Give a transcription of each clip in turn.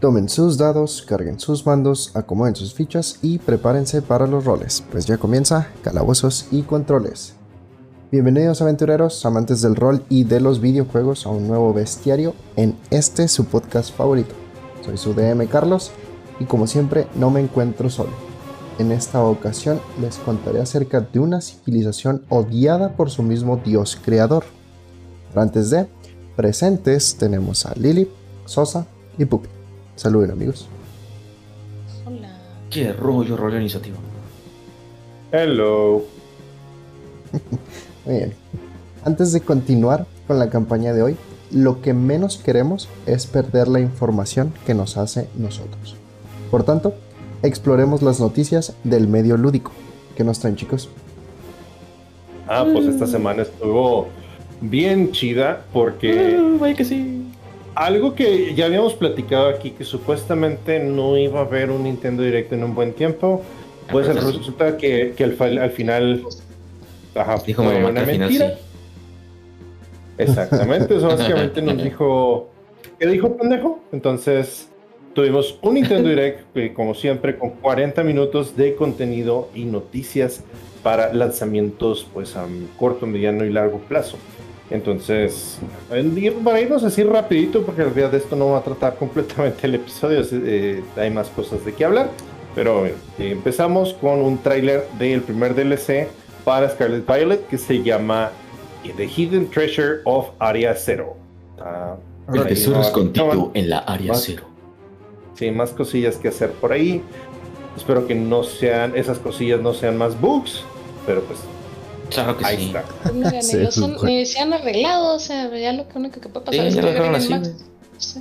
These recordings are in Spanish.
Tomen sus dados, carguen sus mandos, acomoden sus fichas y prepárense para los roles, pues ya comienza Calabozos y Controles. Bienvenidos aventureros, amantes del rol y de los videojuegos a un nuevo bestiario en este su podcast favorito. Soy su DM Carlos y como siempre no me encuentro solo. En esta ocasión les contaré acerca de una civilización odiada por su mismo dios creador. Pero antes de presentes tenemos a Lily, Sosa y Pupi. Saluden amigos. Hola. ¿Qué rollo, rollo iniciativa? Hello. Muy bien. Antes de continuar con la campaña de hoy, lo que menos queremos es perder la información que nos hace nosotros. Por tanto, exploremos las noticias del medio lúdico. ¿Qué nos traen chicos? Ah, pues esta mm. semana estuvo bien chida porque... Mm, que sí algo que ya habíamos platicado aquí, que supuestamente no iba a haber un Nintendo Direct en un buen tiempo, pues resulta que, que al, al, final ajá, dijo fue una mentira. Exactamente, eso básicamente nos dijo, ¿qué dijo pendejo? Entonces tuvimos un Nintendo Direct, como siempre, con 40 minutos de contenido y noticias para lanzamientos pues a corto, mediano y largo plazo. Entonces, para irnos así rapidito, porque en realidad de esto no va a tratar completamente el episodio, eh, hay más cosas de qué hablar. Pero eh, empezamos con un tráiler del primer DLC para Scarlet Violet que se llama The Hidden Treasure of Area Zero. el tesoro escondido en la Área Zero. Sí, más cosillas que hacer por ahí. Espero que no sean, esas cosillas no sean más bugs, pero pues Claro que Ahí sí. Está. ni se han arreglado, o sea, ya lo único que puede pasar es ya que lo así, Sí,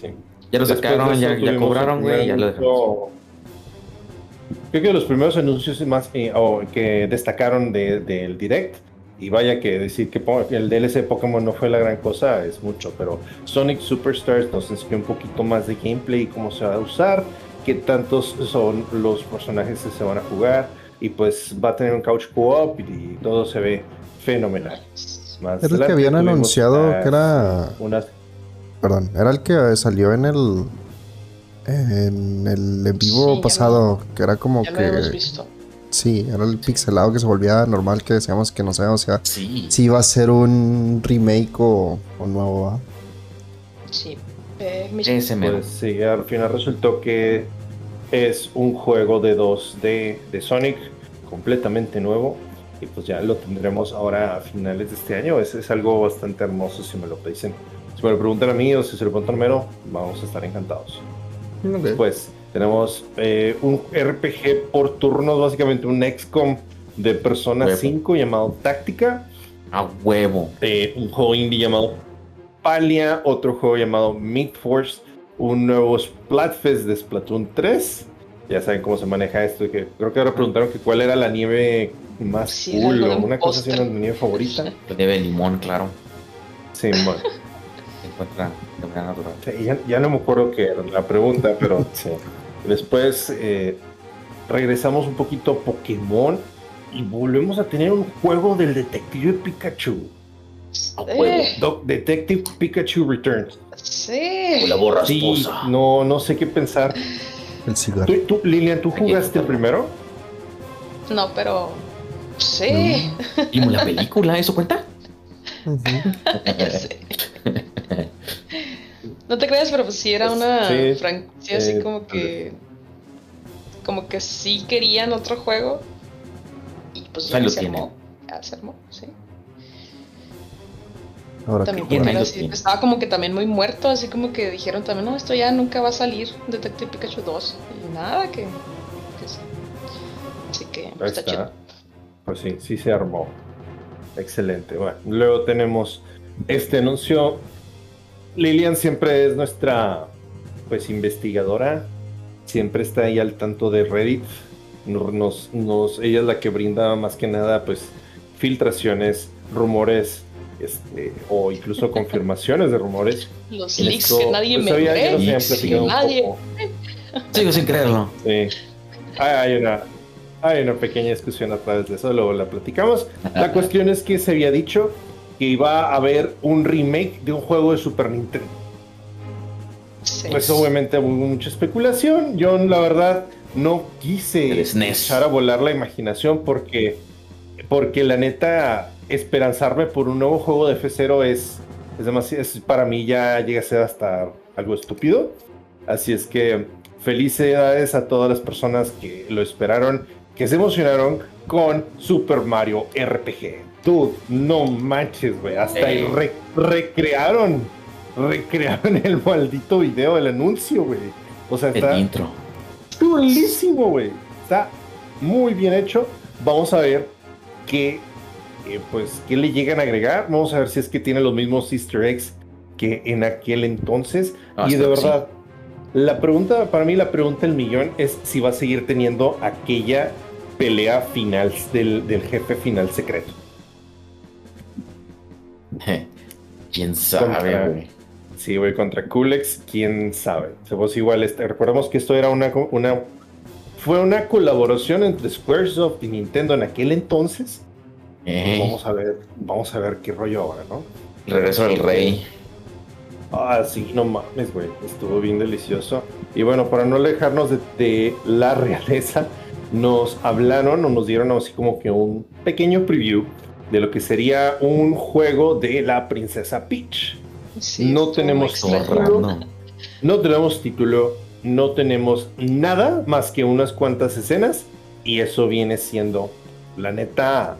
sí, Ya lo sacaron, ya, ya, cobraron, güey, ya lo dejaron. Creo que los primeros anuncios más eh, que destacaron del de, Direct, y vaya que decir que el DLC Pokémon no fue la gran cosa, es mucho, pero Sonic Superstars nos enseñó un poquito más de gameplay y cómo se va a usar, qué tantos son los personajes que se van a jugar y pues va a tener un couch co-op y todo se ve fenomenal. Más era el que habían anunciado que era. Perdón, era el que salió en el. En el en vivo pasado, que era como que. Sí, era el pixelado que se volvía normal, que decíamos que no sabemos o sí. si iba a ser un remake o, nuevo, ¿va? Sí. Eh, pues sí, al final resultó que es un juego de 2D de Sonic completamente nuevo y pues ya lo tendremos ahora a finales de este año. Es, es algo bastante hermoso si me lo dicen. Si me lo preguntan a mí o si se lo preguntan a Mero, vamos a estar encantados. Después tenemos eh, un RPG por turnos, básicamente un XCOM de Persona 5 llamado Táctica. A huevo. Eh, un juego indie llamado Palia, otro juego llamado Mid Force, un nuevo Splatfest de Splatoon 3. Ya saben cómo se maneja esto. Que creo que ahora preguntaron que cuál era la nieve más cool o una cosa así, una nieve favorita. La nieve de limón, claro. Sí, bueno. Se encuentra de ya, ya, no me acuerdo qué era la pregunta, pero sí. Después eh, regresamos un poquito a Pokémon y volvemos a tener un juego del Detective Pikachu. Detective Pikachu Returns. Sí. la borra sí, no, no sé qué pensar. El cigarro. ¿Tú, Lilian, ¿tú jugaste el primero? No, pero. Sí. ¿Y la película? ¿Eso cuenta? no te creas, pero pues sí era una franquicia así como que. Como que sí querían otro juego. Y pues ya se armó. Ya se armó, sí también estaba como que también muy muerto, así como que dijeron también, no, esto ya nunca va a salir, Detective Pikachu 2. Y nada, que, sí. Así que está, chido. Pues sí, sí se armó. Excelente. Bueno, luego tenemos este anuncio. Lilian siempre es nuestra pues investigadora. Siempre está ahí al tanto de Reddit. Nos, nos, ella es la que brinda más que nada pues filtraciones, rumores este, o incluso confirmaciones de rumores. Los leaks que nadie pues, me ve. nadie. Sigo sin creerlo. Sí. Hay una, hay una pequeña discusión a través de eso, luego la platicamos. La cuestión es que se había dicho que iba a haber un remake de un juego de Super Nintendo. Pues obviamente hubo mucha especulación. Yo la verdad no quise echar a volar la imaginación porque, porque la neta esperanzarme por un nuevo juego de F0 es, es demasiado, para mí ya llega a ser hasta algo estúpido. Así es que felicidades a todas las personas que lo esperaron, que se emocionaron con Super Mario RPG. Dude, no manches, güey. Hasta recrearon, recrearon el maldito video del anuncio, güey. O sea, está. El intro. Chulísimo, güey. Está muy bien hecho. Vamos a ver qué, eh, pues, qué le llegan a agregar. Vamos a ver si es que tiene los mismos Easter eggs que en aquel entonces. y de verdad, la pregunta, para mí, la pregunta del millón es si va a seguir teniendo aquella pelea final del, del jefe final secreto. ¿Quién sabe, Sí, güey, contra Kulex, quién sabe. Vos igual, este, recordemos que esto era una, una. Fue una colaboración entre Squaresoft y Nintendo en aquel entonces. Vamos a ver, vamos a ver qué rollo ahora, ¿no? regreso del rey. Ah, sí, no mames, güey. Estuvo bien delicioso. Y bueno, para no alejarnos de, de la realeza, nos hablaron o nos dieron así como que un pequeño preview de lo que sería un juego de la princesa Peach. no tenemos título, no tenemos título, no tenemos nada más que unas cuantas escenas y eso viene siendo, la neta,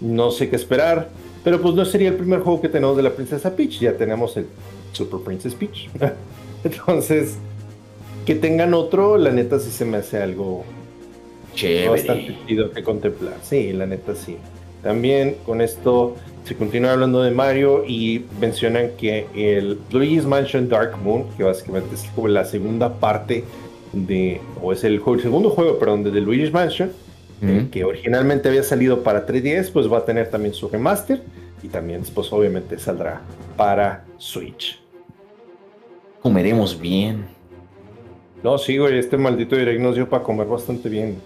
no sé qué esperar, pero pues no sería el primer juego que tenemos de la princesa Peach, ya tenemos el Super Princess Peach. Entonces, que tengan otro, la neta sí se me hace algo bastante chido que contemplar. Sí, la neta sí. También con esto se continúa hablando de Mario y mencionan que el Luigi's Mansion Dark Moon, que básicamente es como la segunda parte de, o es el, segundo juego, perdón, de The Luigi's Mansion, que originalmente había salido para 3DS, pues va a tener también su remaster y también, pues obviamente saldrá para Switch. Comeremos bien. No, sí, güey, este maldito direct nos dio para comer bastante bien.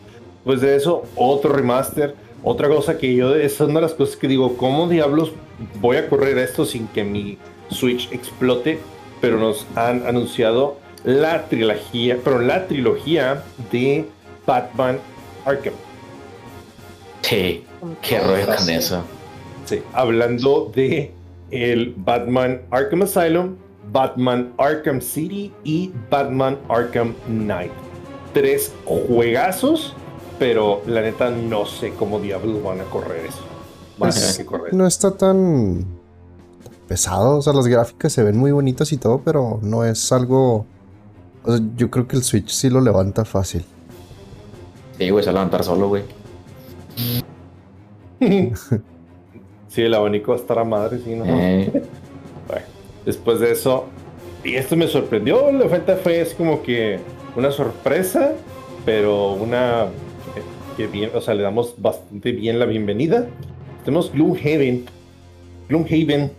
Pues de eso, otro remaster otra cosa que yo, es una de las cosas que digo, ¿cómo diablos voy a correr esto sin que mi Switch explote? Pero nos han anunciado la trilogía, pero la trilogía de Batman Arkham. Sí, qué rollo con eso. Sí, hablando de el Batman Arkham Asylum, Batman Arkham City y Batman Arkham Knight. Tres juegazos pero la neta no sé cómo diablos van a correr eso. Pues, no está tan pesado, o sea, las gráficas se ven muy bonitas y todo, pero no es algo... O sea, yo creo que el Switch sí lo levanta fácil. Sí, güey, se va a levantar solo, güey. sí, el abanico va a estar a madre, sí, ¿no? Eh. Bueno, después de eso, y esto me sorprendió, la oferta fue así como que una sorpresa, pero una bien, o sea, le damos bastante bien la bienvenida. Tenemos Gloomhaven, Gloomhaven,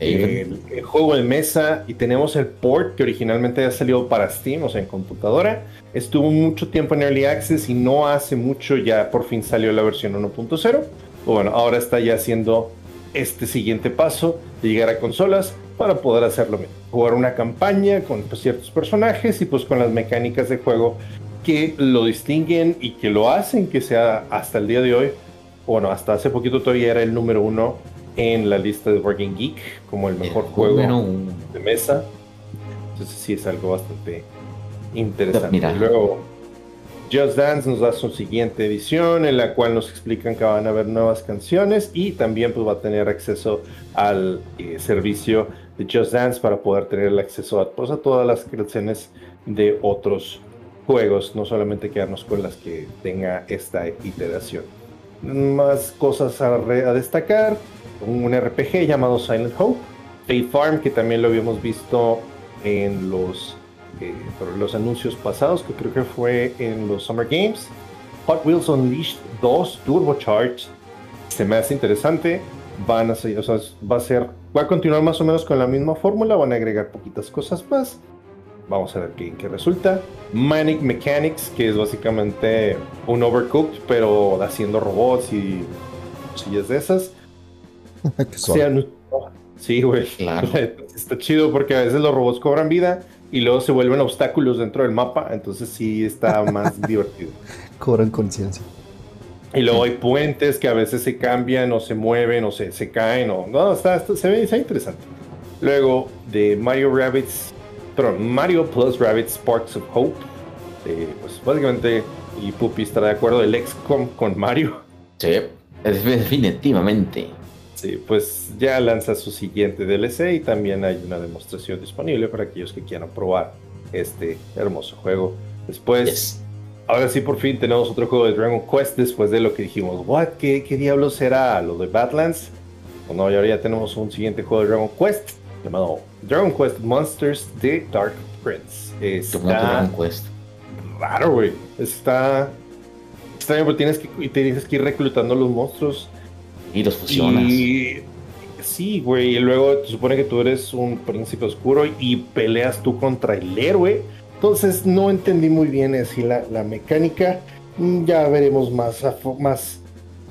el, juego de mesa, y tenemos el port que originalmente ha salido para Steam, o sea, en computadora. Estuvo mucho tiempo en Early Access y no hace mucho ya por fin salió la versión 1.0. Bueno, ahora está ya haciendo este siguiente paso de llegar a consolas para poder hacerlo bien. Jugar una campaña con pues, ciertos personajes y pues con las mecánicas de juego que lo distinguen y que lo hacen que sea hasta el día de hoy, bueno, hasta hace poquito todavía era el número uno en la lista de Working Geek como el mejor juego de mesa. Entonces sí es algo bastante interesante. Luego Just Dance nos da su siguiente edición en la cual nos explican que van a haber nuevas canciones y también pues va a tener acceso al eh, servicio de Just Dance para poder tener el acceso a, pues, a todas las canciones de otros juegos, no solamente quedarnos con las que tenga esta iteración. Más cosas a, destacar, un RPG llamado Silent Hope, Fate Farm, que también lo habíamos visto en los, eh, los anuncios pasados, que creo que fue en los Summer Games, Hot Wheels Unleashed 2 Turbocharged, se me hace interesante, van a ser, o sea, va a ser, va a continuar más o menos con la misma fórmula, van a agregar poquitas cosas más, Vamos a ver qué, resulta. Manic Mechanics, que es básicamente un Overcooked, pero haciendo robots y sillas de esas. sí, güey. Claro. Está chido porque a veces los robots cobran vida y luego se vuelven obstáculos dentro del mapa, entonces sí está más divertido. Cobran conciencia. Y luego hay puentes que a veces se cambian o se mueven o se, se caen o no, está, se ve está interesante. Luego de Mario Rabbits, perdón, Mario Plus Rabbits Sparks of Hope. pues básicamente, y Puppy estará de acuerdo, el XCOM con Mario. Sí, definitivamente. Sí, pues ya lanza su siguiente DLC y también hay una demostración disponible para aquellos que quieran probar este hermoso juego. Después, ahora sí por fin tenemos otro juego de Dragon Quest después de lo que dijimos, what, ¿qué, qué diablos será lo de Badlands? Bueno, y ahora ya tenemos un siguiente juego de Dragon Quest llamado Dragon Quest Monsters de Dark Prince. Está Dragon Quest. Raro, güey. Está extraño porque tienes que, tienes que ir reclutando los monstruos. Y los fusionas. Y, sí, güey. Y luego te supone que tú eres un príncipe oscuro y peleas tú contra el héroe. Entonces no entendí muy bien así la, la mecánica. Mm, ya veremos más, más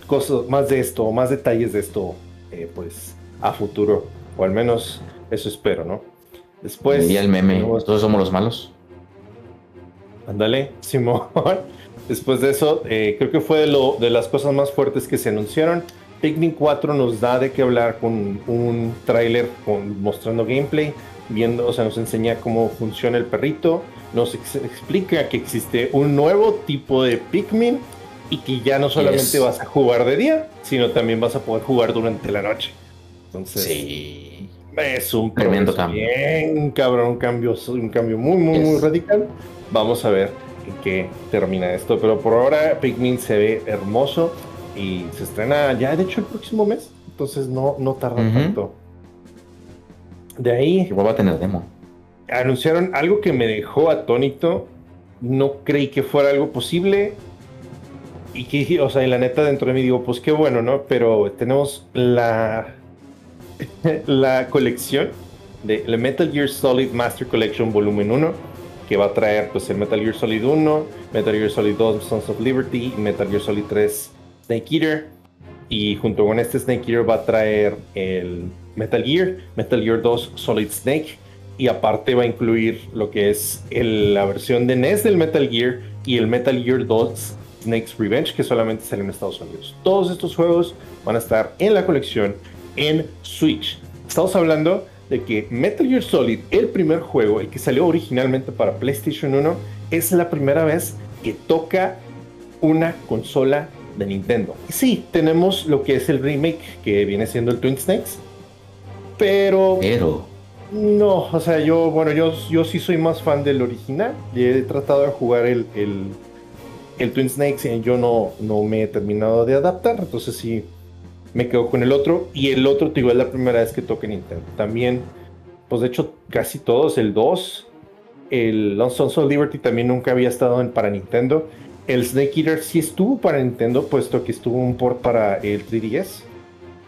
cosas, más de esto, más detalles de esto, eh, pues, a futuro. O al menos eso espero, ¿no? Después. Y el meme. Todos somos los malos. Ándale, Simón. Después de eso, eh, creo que fue de, lo, de las cosas más fuertes que se anunciaron. Pikmin 4 nos da de qué hablar con un tráiler mostrando gameplay, viendo, o sea, nos enseña cómo funciona el perrito, nos explica que existe un nuevo tipo de Pikmin y que ya no solamente vas a jugar de día, sino también vas a poder jugar durante la noche. Entonces, sí. es un tremendo cambio. Bien, cabrón, un cambio, un cambio muy, muy, muy radical. Vamos a ver en qué termina esto. Pero por ahora Pikmin se ve hermoso y se estrena ya, de hecho, el próximo mes. Entonces no, no tarda tanto. De ahí. Igual va a tener demo. Anunciaron algo que me dejó atónito. No creí que fuera algo posible. Y que, o sea, en la neta dentro de mí digo, pues qué bueno, ¿no? Pero tenemos la, la colección de la Metal Gear Solid Master Collection Volumen 1 que va a traer pues el Metal Gear Solid 1, Metal Gear Solid 2 Sons of Liberty y Metal Gear Solid 3 Snake Eater. Y junto con este Snake Eater va a traer el Metal Gear, Metal Gear 2 Solid Snake. Y aparte va a incluir lo que es la versión de NES del Metal Gear y el Metal Gear 2 Snake's Revenge que solamente sale en Estados Unidos. Todos estos juegos van a estar en la colección en Switch. Estamos hablando de que Metal Gear Solid, el primer juego, el que salió originalmente para PlayStation 1, es la primera vez que toca una consola de Nintendo. Sí, tenemos lo que es el remake, que viene siendo el Twin Snakes, pero... Pero... No, o sea, yo, bueno, yo, yo sí soy más fan del original. He tratado de jugar el, el, el Twin Snakes y yo no, no me he terminado de adaptar. Entonces sí, me quedo con el otro. Y el otro, te digo, es la primera vez que toque Nintendo. También, pues de hecho, casi todos, el 2, el Sons of Liberty también nunca había estado en, para Nintendo. El Snake Eater sí estuvo para Nintendo, puesto que estuvo un port para el 3DS.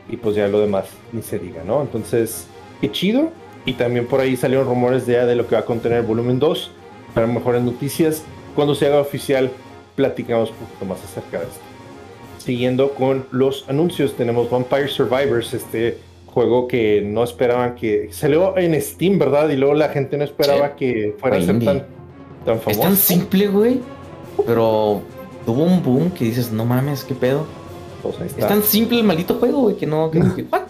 Y pues ya lo demás ni se diga, ¿no? Entonces, qué chido. Y también por ahí salieron rumores de, ya de lo que va a contener el volumen 2. Para mejores noticias, cuando se haga oficial, platicamos un poquito más acerca de esto siguiendo con los anuncios, tenemos Vampire Survivors, este juego que no esperaban que salió en Steam, ¿verdad? Y luego la gente no esperaba que fuera a ser tan, tan famoso. Es tan simple, güey, pero tuvo un boom que dices, no mames, qué pedo. Pues es tan simple el maldito juego, güey, que no. Que, ¿what?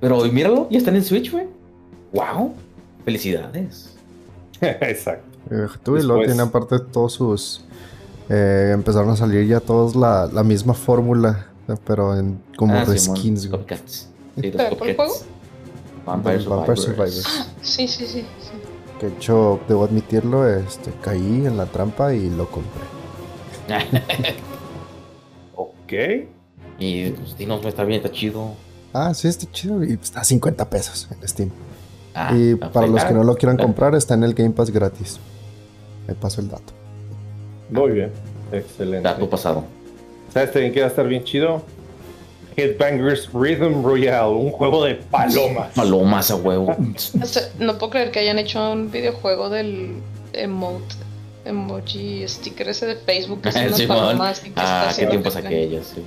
Pero míralo, ya están en Switch, güey. ¡Wow! Felicidades. Exacto. Eh, tú y luego tiene aparte todos sus eh, empezaron a salir ya todos la, la misma fórmula, pero en como ah, skins. Sí, ¿Cuál juego? Vampire, Survivors. Ah, sí, sí, sí, Que de hecho, debo admitirlo, este, caí en la trampa y lo compré. ok. Y pues Dinos está bien, está chido. Ah, sí, está chido. Y está a 50 pesos en Steam. Ah, y para los que no lo quieran comprar, está en el Game Pass gratis. Me paso el dato. Muy bien, excelente. Dato pasado. ¿Sabes también que va a estar bien chido? Headbangers Rhythm Royale, un juego de palomas. Palomas a huevo. No puedo creer que hayan hecho un videojuego del emote, emoji sticker ese de Facebook. Que son palomas ah, qué tiempos aquellos. Sí.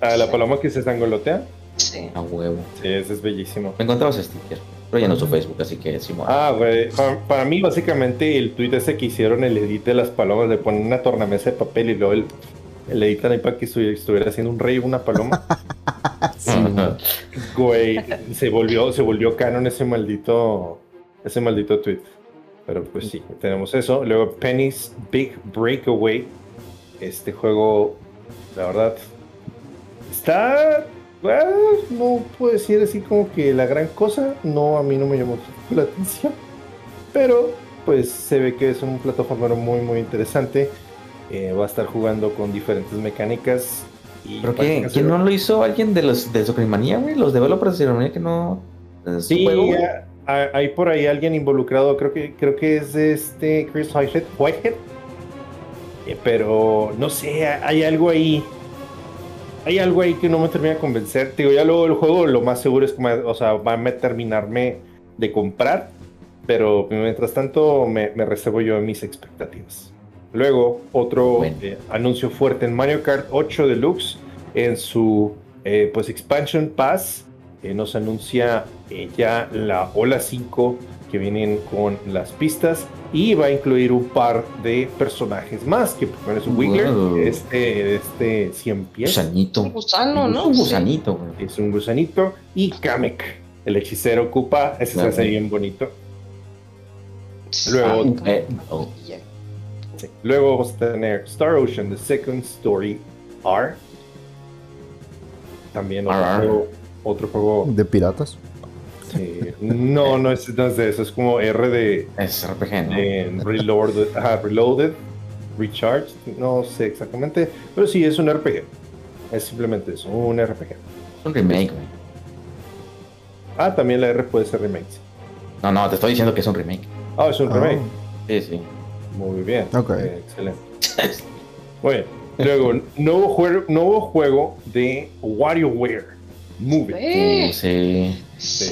Ah, la paloma que se sangolotea. Sí. A huevo. Sí, ese es bellísimo. Me encontrabas sticker. Pero ya no uso Facebook, así que sí. Ah, güey. Para, mí, básicamente, el tweet ese que hicieron, el edit de las palomas, le ponen una tornamesa de papel y luego el, el editan ahí para que estuviera haciendo un rey o una paloma. sí, güey, se volvió, se volvió canon ese maldito, ese maldito tweet. Pero pues sí, tenemos eso. Luego Penny's Big Breakaway. Este juego, la verdad, está no puedo decir así como que la gran cosa. No, a mí no me llamó la atención. Pero pues se ve que es un plataforma muy muy interesante. Eh, va a estar jugando con diferentes mecánicas. Y ¿Pero qué? ¿Quién no lo hizo? ¿Alguien de los de Soccermania, güey? ¿Los developers de Soccermania que no...? Sí, hay por ahí alguien involucrado. Creo que creo que es este Chris Whitehead. Whitehead. Eh, pero no sé, hay algo ahí hay algo ahí que no me termina de convencer. Digo, ya luego el juego lo más seguro es que o sea, va a terminarme de comprar. Pero mientras tanto me, reservo yo mis expectativas. Luego, otro eh, anuncio fuerte en Mario Kart 8 Deluxe en su eh, pues Expansion Pass. Eh, nos anuncia ya la Ola 5 que vienen con las pistas y va a incluir un par de personajes más, que primero es un Wiggler, este, este 100 pies. Gusanito. Un gusano, ¿no? Un gusanito. Es un gusanito. Y Kamek, el hechicero Koopa, ese se hace bien bonito. Luego, ah, eh, oh. Luego vamos a tener Star Ocean, The Second Story R. También otro, Juego, otro juego. ¿De piratas? No, no es, de eso, es como R de. Es RPG, ¿no? Reloaded, Reloaded, Recharged, no sé exactamente, pero sí es un RPG. Es simplemente eso, un RPG. Es un remake, güey. Ah, también la R puede ser remake. No, no, te estoy diciendo que es un remake. Ah, es un remake. Oh. Sí, sí. Muy bien. Ok. Eh, excelente. Bueno, luego, nuevo juego, nuevo juego de WarioWare. Movie. sí.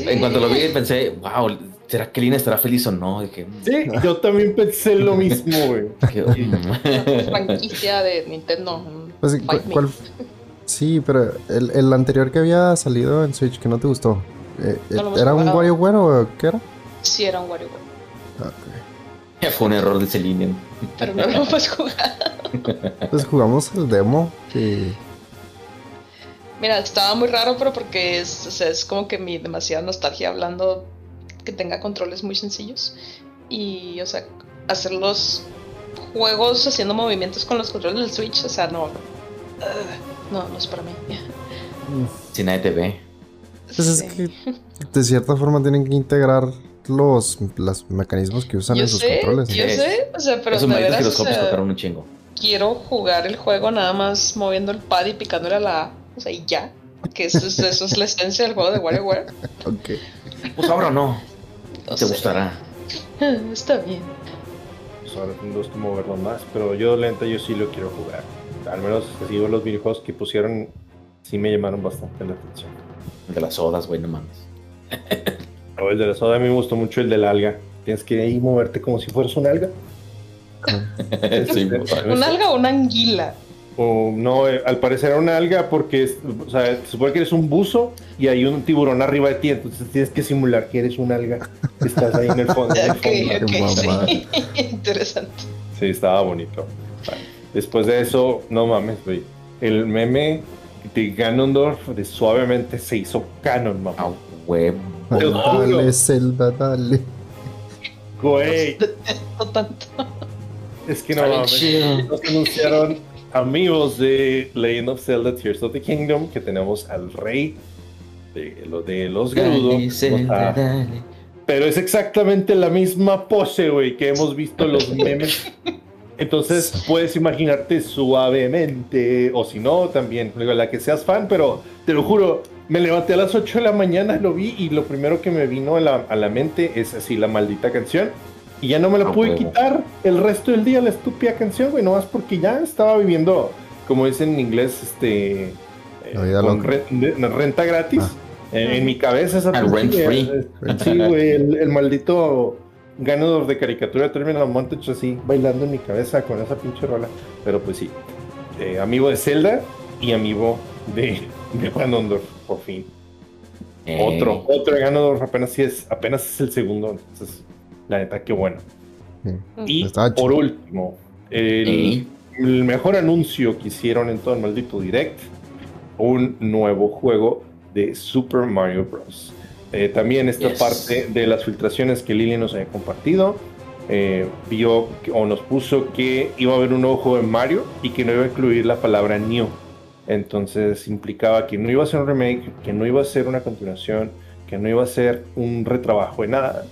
En cuanto lo vi, pensé, wow, ¿será que Lina estará feliz o no? Dije, mm". sí, yo también pensé lo mismo, güey. franquicia de Nintendo. Pues, ¿cuál? Sí, pero el, el, anterior que había salido en Switch que no te gustó, eh, ¿era un WarioWare o qué era? Sí, era un WarioWare. Okay. Fue un error de Celine. Pero no lo hemos jugado. Pues jugamos el demo que Mira, estaba muy raro, pero porque es, es como que mi demasiada nostalgia hablando que tenga controles muy sencillos. Y, o sea, hacer los juegos haciendo movimientos con los controles del Switch, o sea, no. no, no es para mí. Si nadie te ve. Pues es que de cierta forma tienen que integrar los, los mecanismos que usan en sus controles. Yo sé, o sea, pero. Eso me que los copies tocaron un chingo. Quiero jugar el juego nada más moviendo el pad y picándole a la o sea, y ya. Que eso es, eso es la esencia del juego de WarioWare. ok. Pues ahora no. Te gustará. Está bien. Pues ahora tengo que moverlo más, pero yo lenta yo sí lo quiero jugar. Al menos así los videojuegos que pusieron sí me llamaron bastante la atención. De las sodas, güey, no mames. el de la soda a mí me gustó mucho el del alga. Tienes que ahí moverte como si fueras un alga. sí, ¿Un alga o una anguila? O no, eh, al parecer era una alga porque o sea, se supone que eres un buzo y hay un tiburón arriba de ti, entonces tienes que simular que eres una alga. Estás ahí en el fondo. Interesante. Sí, estaba bonito. Después de eso, no mames, güey. El meme de Ganondorf de suavemente se hizo canon, mamá. Ah, huevo. Dale, Zelda, dale. Güey. tanto. Es que no mames. Nos anunciaron amigos de Legend of Zelda Tears of the Kingdom, que tenemos al rey de, lo de los Gerudos. Pero es exactamente la misma pose, güey, que hemos visto los memes. Entonces puedes imaginarte suavemente, o si no, también, la que seas fan, pero te lo juro, me levanté a las 8 de la mañana, lo vi y lo primero que me vino a la, a la mente es así la maldita canción. Y ya no me la pude quitar el resto del día la estúpida canción, güey, nomás porque ya estaba viviendo, como dicen en inglés, este. Eh, con renta gratis. Ah. En, mi cabeza esa rent free. Sí, güey, el, maldito ganador de caricatura Terminal Montage así bailando en mi cabeza con esa pinche rola. Pero pues sí, eh, amigo de Zelda y amigo de, de Juan por fin. Otro, otro ganador, apenas sí es, apenas es el segundo. Entonces, la neta, qué bueno. Y por último, el, mejor anuncio que hicieron en todo el maldito direct, un nuevo juego de Super Mario Bros. Eh, también esta parte de las filtraciones que Lili nos había compartido, eh, vio o nos puso que iba a haber un nuevo juego de Mario y que no iba a incluir la palabra New. Entonces implicaba que no iba a ser un remake, que no iba a ser una continuación, que no iba a ser un retrabajo de nada.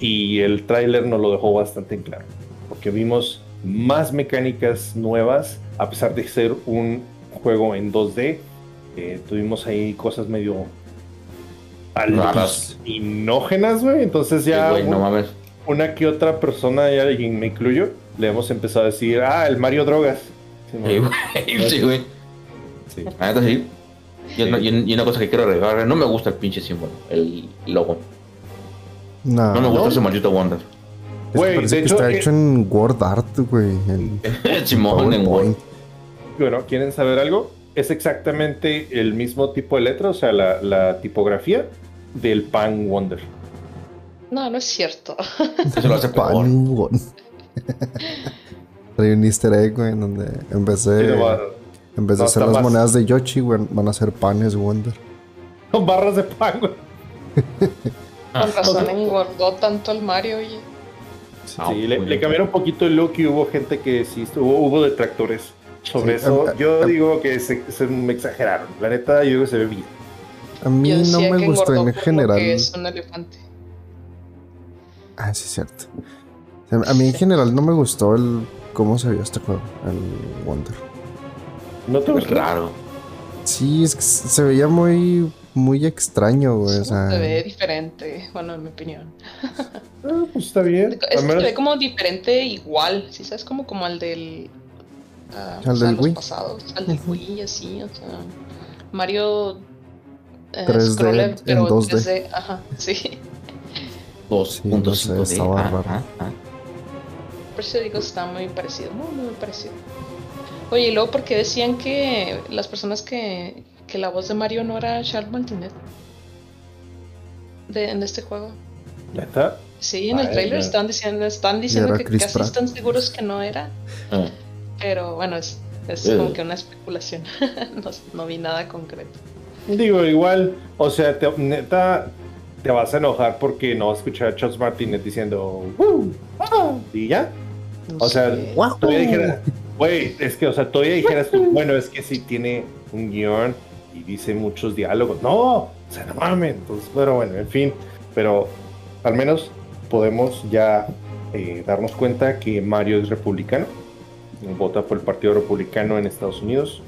Y el tráiler nos lo dejó bastante en claro, porque vimos más mecánicas nuevas, a pesar de ser un juego en 2D. Eh, tuvimos ahí cosas medio inógenas, güey. Entonces ya una que otra persona, y alguien me incluyo, le hemos empezado a decir, ah, el Mario Drogas. Sí, güey. Sí, sí. Y, una cosa que quiero agregar, no me gusta el pinche símbolo, el logo. No, no me gusta ese maldito Wonder. Güey, de hecho, está hecho en Word Art, güey. Simón en Word. Bueno, ¿quieren saber algo? Es exactamente el mismo tipo de letra, o sea, la, la tipografía del Pan Wonder. No, no es cierto. Eso lo hace Pan Wonder. Hay un easter egg, güey, en donde en vez de, de hacer las monedas de Yoshi, güey, van a ser panes Wonder. Con barras de pan, güey. Con razón engordó tanto el Mario, oye. Sí, le, cambiaron un poquito el look y hubo gente que sí, hubo, hubo detractores sobre eso. yo digo que se, me exageraron. La neta, yo digo que se ve bien. A mí no me gustó en general. Es un elefante. Ah, sí, es cierto. A mí en general no me gustó el cómo se vio este juego, el Wonder. ¿No te gustó? Raro. Sí, es que se veía muy muy extraño, güey. se ve diferente, bueno, en mi opinión. Ah, pues está bien. Es que se ve como diferente igual, ¿sí sabes? Como, como al del... Uh, al del Wii. Pasados, al del Wii, así, o sea... Mario... Eh, 3D scroller, pero en 2D. 3D, ajá, sí. 2.5D. Sí, no estaba raro. Por eso digo, está muy parecido, muy, muy parecido. Oye, y luego, ¿por qué decían que las personas que, que la voz de Mario no era Charles Martinet. De, en este juego. ¿Ya está? Sí, en el trailer están diciendo, están diciendo que casi están seguros que no era. Ah. Pero bueno, es, es como que una especulación. no, vi nada concreto. Digo, igual, o sea, te, neta, te vas a enojar porque no vas a escuchar a Charles Martinet diciendo y ya. o sea, todavía dijeras, güey, es que, o sea, todavía dijeras, bueno, es que si tiene un guion y dice muchos diálogos. No, o sea, no mames. Entonces, pero bueno, en fin. Pero al menos podemos ya eh, darnos cuenta que Mario es republicano. Vota por el Partido Republicano en Estados Unidos.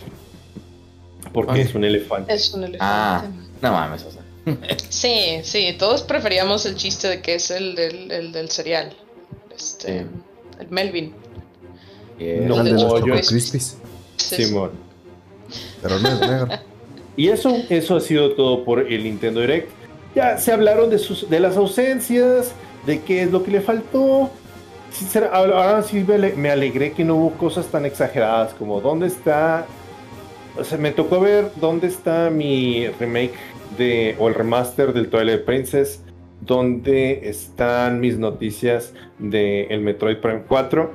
Porque es un elefante. Es un elefante. Ah, no mames, o sea. sí, sí, todos preferíamos el chiste de que es el del, el del cereal. Este, El Melvin. No, de Crispies. Simón. Pero no es negro. Y eso, eso ha sido todo por el Nintendo Direct. Ya se hablaron de, sus, de las ausencias, de qué es lo que le faltó. Ahora sí me alegré que no hubo cosas tan exageradas como dónde está. O sea, me tocó ver dónde está mi remake de, o el remaster del Twilight Princess, dónde están mis noticias del el Metroid Prime 4,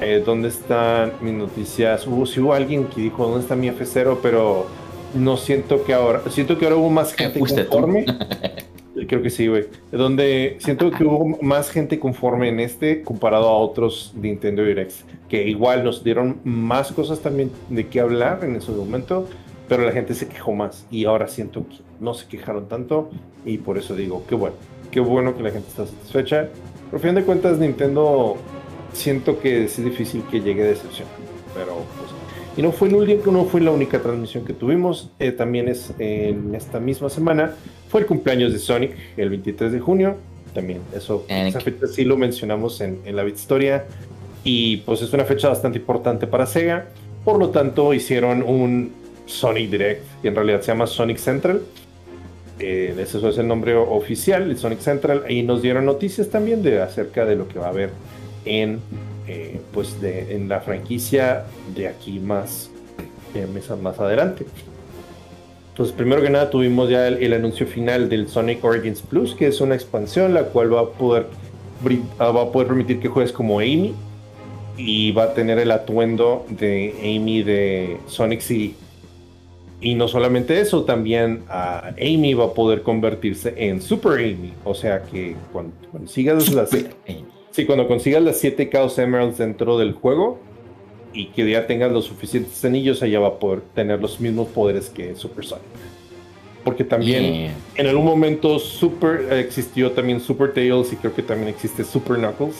eh, dónde están mis noticias. Hubo, si hubo alguien que dijo dónde está mi F0, pero no siento que ahora, siento que ahora hubo más gente conforme. Creo que sí, güey. Donde siento que hubo más gente conforme en este comparado a otros Nintendo Directs, que igual nos dieron más cosas también de qué hablar en ese momento, pero la gente se quejó más y ahora siento que no se quejaron tanto y por eso digo, qué bueno, qué bueno que la gente está satisfecha. Por fin de cuentas, Nintendo siento que es difícil que llegue decepción, pero pues y no fue el último, no fue la única transmisión que tuvimos. Eh, también es en esta misma semana. Fue el cumpleaños de Sonic, el 23 de junio. También, eso, esa fecha sí lo mencionamos en, la historia. Y pues es una fecha bastante importante para Sega. Por lo tanto, hicieron un Sonic Direct, que en realidad se llama Sonic Central. Eh, ese es el nombre oficial, el Sonic Central. Y nos dieron noticias también de acerca de lo que va a haber en eh, pues de, en la franquicia de aquí más, eh, más adelante. Entonces, primero que nada, tuvimos ya el, anuncio final del Sonic Origins Plus, que es una expansión la cual va a poder, ah, va a poder permitir que juegues como Amy y va a tener el atuendo de Amy de Sonic CD. Y no solamente eso, también uh, Amy va a poder convertirse en Super Amy. O sea que cuando, consigas las, sí, cuando consigas las 7 Chaos Emeralds dentro del juego y que ya tengas los suficientes anillos, ella va a poder tener los mismos poderes que Super Sonic. Porque también en algún momento Super existió también Super Tails y creo que también existe Super Knuckles.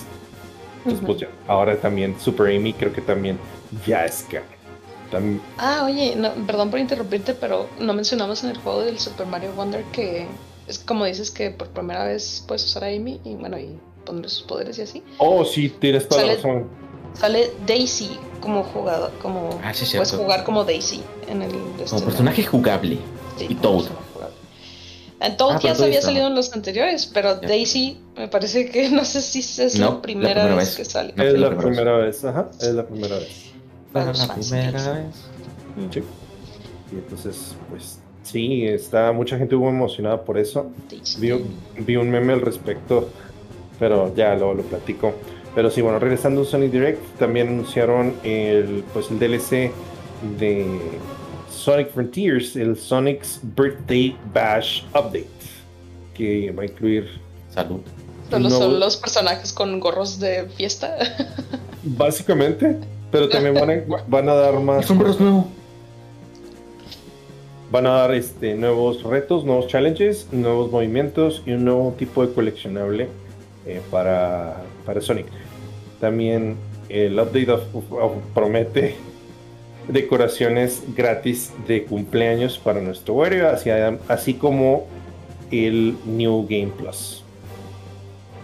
Entonces, pues ya, ahora también Super Amy creo que también ya es canon. Ah, oye, perdón por interrumpirte, pero no mencionamos en el juego del Super Mario Wonder que es como dices que por primera vez puedes usar a Amy y bueno, y poner sus poderes y así. Oh, sí, tienes toda la razón. Sale Daisy como jugador, como ah, puedes jugar como Daisy en el como personaje jugable y Toad. En Toad ah, ya se había salido en los anteriores, pero Daisy me parece que no sé si es la, primera vez, que sale. es la primera vez, ajá, es la primera vez para la primera vez. Sí. Y entonces, pues sí, está mucha gente muy emocionada por eso. Vi, un meme al respecto, pero ya lo, lo platico. Pero sí, bueno, regresando a Sonic Direct, también anunciaron el, pues, el DLC de Sonic Frontiers, el Sonic's Birthday Bash Update, que va a incluir... Salud. son los personajes con gorros de fiesta. Básicamente. Pero también van a, dar más. Sombros nuevo. Van a dar este, nuevos retos, nuevos challenges, nuevos movimientos y un nuevo tipo de coleccionable eh, para, para Sonic. También el update promete decoraciones gratis de cumpleaños para nuestro Wario, así, así como el New Game Plus.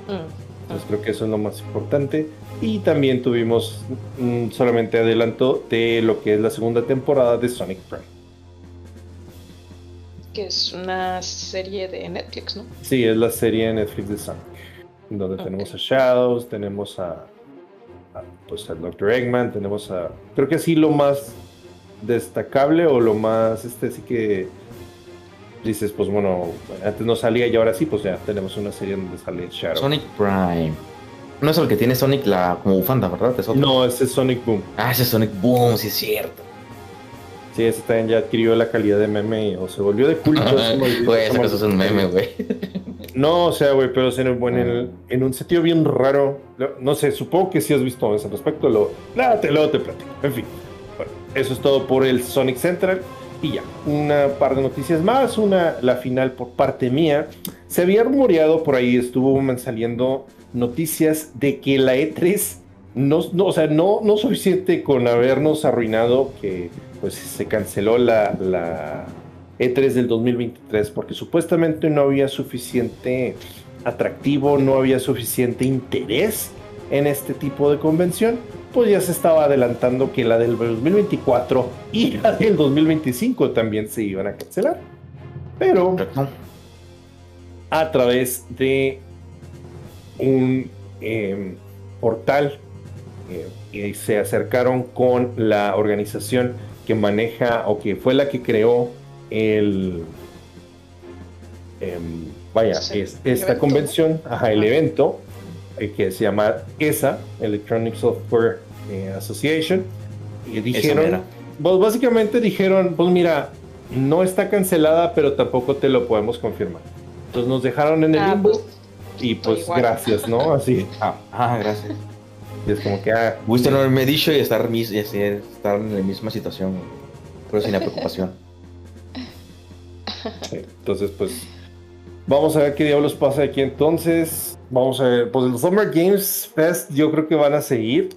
Mm. Entonces creo que eso es lo más importante. Y también tuvimos mm, solamente adelanto de lo que es la segunda temporada de Sonic Prime. Que es una serie de Netflix, ¿no? Sí, es la serie de Netflix de Sonic. Donde tenemos a Shadows, tenemos a, pues al Dr. Eggman, tenemos a. Creo que sí lo más destacable o lo más este sí que dices, pues bueno, antes no salía y ahora sí, pues ya tenemos una serie donde sale Shadow. Sonic Prime. No es el que tiene Sonic la como bufanda, ¿verdad? no, ese es Sonic Boom. Ah, ese es Sonic Boom, sí es cierto. Sí, ese también ya adquirió la calidad de meme o se volvió de culto. Güey, ese es un meme, güey. No, o sea, güey, pero en, en, un sentido bien raro. No sé, supongo que si has visto eso al respecto. Lo, luego te, luego te platico. En fin, bueno, eso es todo por el Sonic Central. Y ya, una par de noticias más, una, la final por parte mía. Se había rumoreado por ahí, estuvo saliendo noticias de que la E3 no, no, o sea, no, no suficiente con habernos arruinado que pues se canceló la, la E3 del 2023 porque supuestamente no había suficiente atractivo, no había suficiente interés en este tipo de convención pues ya se estaba adelantando que la del 2024 y la del 2025 también se iban a cancelar. Pero a través de un em, portal eh, se acercaron con la organización que maneja o que fue la que creó el em, vaya esta convención ajá, el evento eh, que se llama ESA, Electronic Software eh, Association, y dijeron, pues básicamente dijeron, pues mira, no está cancelada, pero tampoco te lo podemos confirmar. Entonces nos dejaron en el ah, limbo pues, y pues gracias, ¿no? Así. Ah, ah, gracias. Y es como que... Ah, Gusto no haberme dicho y estar, y estar en la misma situación, pero sin la preocupación. entonces, pues Vamos a ver qué diablos pasa aquí entonces. Vamos a ver, pues los Summer Games Fest yo creo que van a seguir,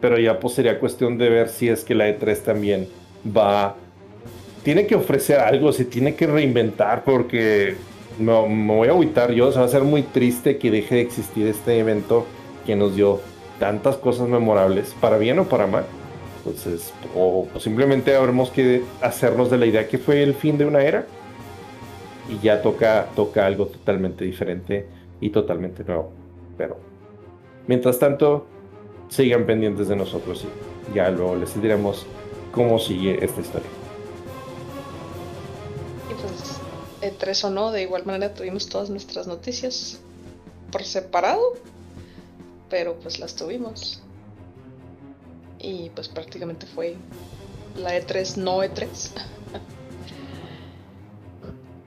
pero ya pues sería cuestión de ver si es que la E3 también va... Tiene que ofrecer algo, se tiene que reinventar porque me, me voy a agüitar yo, se va a ser muy triste que deje de existir este evento que nos dio tantas cosas memorables, para bien o para mal. Entonces, o simplemente habremos que hacernos de la idea que fue el fin de una era y ya toca, toca algo totalmente diferente y totalmente nuevo. Pero mientras tanto, sigan pendientes de nosotros y ya luego les diremos cómo sigue esta historia. E3 o no, de igual manera tuvimos todas nuestras noticias por separado, pero pues las tuvimos. Y pues prácticamente fue la E3, no E3.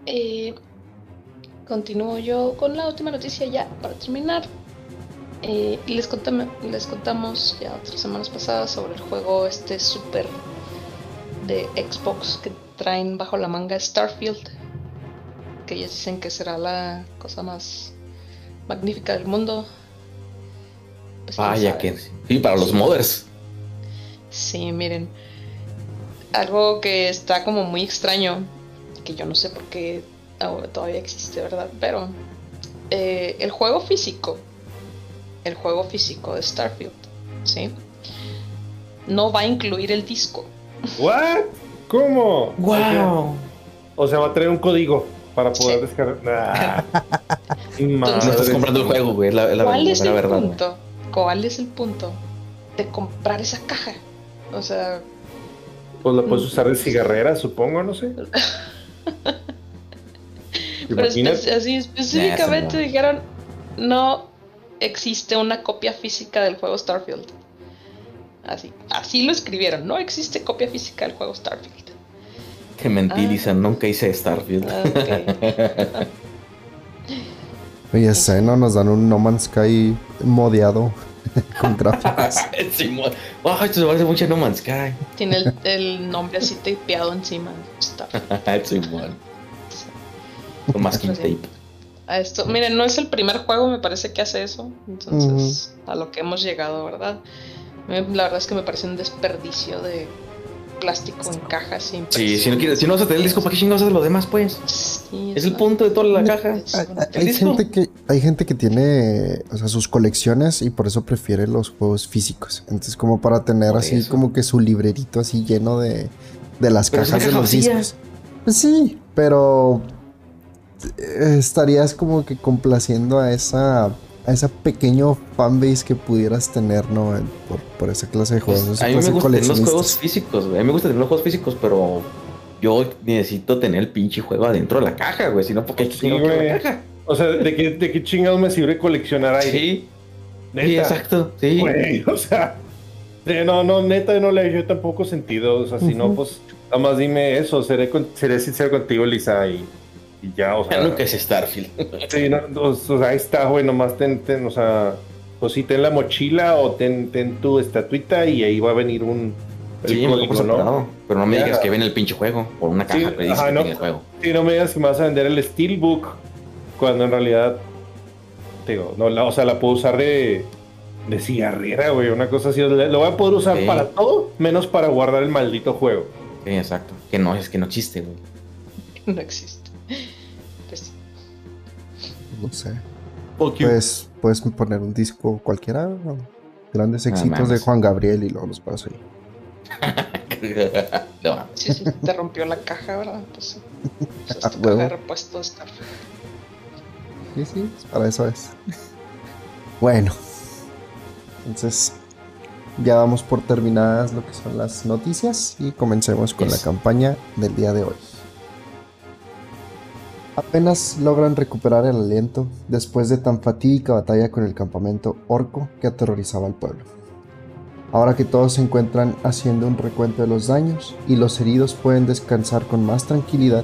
eh, continúo yo con la última noticia ya para terminar. Les, les contamos ya otras semanas pasadas sobre el juego este super de Xbox que traen bajo la manga Starfield. Que ellos dicen que será la cosa más magnífica del mundo. Pues, Vaya que sí, para los modders. Sí, miren. Algo que está como muy extraño, que yo no sé por qué todavía existe, ¿verdad? Pero eh, el juego físico, el juego físico de Starfield, ¿sí? No va a incluir el disco. ¿What? ¿Cómo? ¡Wow! O sea, va a traer un código para poder descargar. no estás comprando el juego, güey. ¿Cuál es el punto? ¿Cuál es el punto de comprar esa caja? O sea. Pues la puedes usar de cigarrera, supongo, no sé. Pero así específicamente dijeron: no existe una copia física del juego Starfield. Así, así lo escribieron. No existe copia física del juego Starfield. Que mentirizan, ah. nunca hice Starfield. Ah, Oye, sé, ¿no? Nos dan un No Man's Sky modeado con gráficos. sí, oh, esto se parece mucho a No Man's Sky. Tiene el, el nombre así tapeado encima. sí, bueno. Con masking pues tape. A esto, miren, no es el primer juego, me parece que hace eso. Entonces, a lo que hemos llegado, ¿verdad? La verdad es que me parece un desperdicio de plástico en cajas. Sí, si no, quieres, si no vas a tener el disco, ¿para qué chingados haces lo demás, pues? es el punto de toda la caja. Hay, gente que, hay gente que tiene o sea, sus colecciones y por eso prefiere los juegos físicos. Entonces, como para tener así como que su librerito así lleno de, de las cajas de los discos. Pues sí, pero eh, estarías como que complaciendo a esa a esa pequeño fanbase que pudieras tener, ¿no? Por, por esa clase de juegos. Pues, a mí me gustan los juegos físicos, güey. A mí me gusta tener los juegos físicos, pero yo necesito tener el pinche juego adentro de la caja, güey. Si no, ¿por qué sí, la caja? O sea, ¿de qué, ¿de qué chingados me sirve coleccionar ahí? Sí. Sí, exacto. Sí. Güey, o sea, no, no, neta, no le dio tampoco sentido. O sea, si no, pues, nada más dime eso. Seré, seré sincero contigo, Lisa, y y ya, o sea. lo que es Starfield. sí, no, o, sea, ahí está, güey, nomás ten, ten, o sea, pues sí, ten la mochila o ten, ten tu estatuita y ahí va a venir un. sí, código, ¿no? Pero no me digas que viene el pinche juego por una caja sí, que dice no, el juego. Sí, no me digas que me vas a vender el Steelbook cuando en realidad, digo, no, la, o sea, la puedo usar de, de cigarrera, güey, una cosa así. Lo voy a poder usar para todo, menos para guardar el maldito juego. Sí, exacto. Que no, es que no existe, güey. No existe. No sé. Pues puedes poner un disco cualquiera, grandes éxitos de Juan Gabriel y luego los paso ahí. no. Sí, sí, te rompió la caja, ¿verdad? Pues, pues caja de repuesto de Starfield. Sí, sí, para eso es. bueno, entonces ya vamos por terminadas lo que son las noticias y comencemos con la campaña del día de hoy. Apenas logran recuperar el aliento después de tan fatídica batalla con el campamento orco que aterrorizaba al pueblo. Ahora que todos se encuentran haciendo un recuento de los daños y los heridos pueden descansar con más tranquilidad,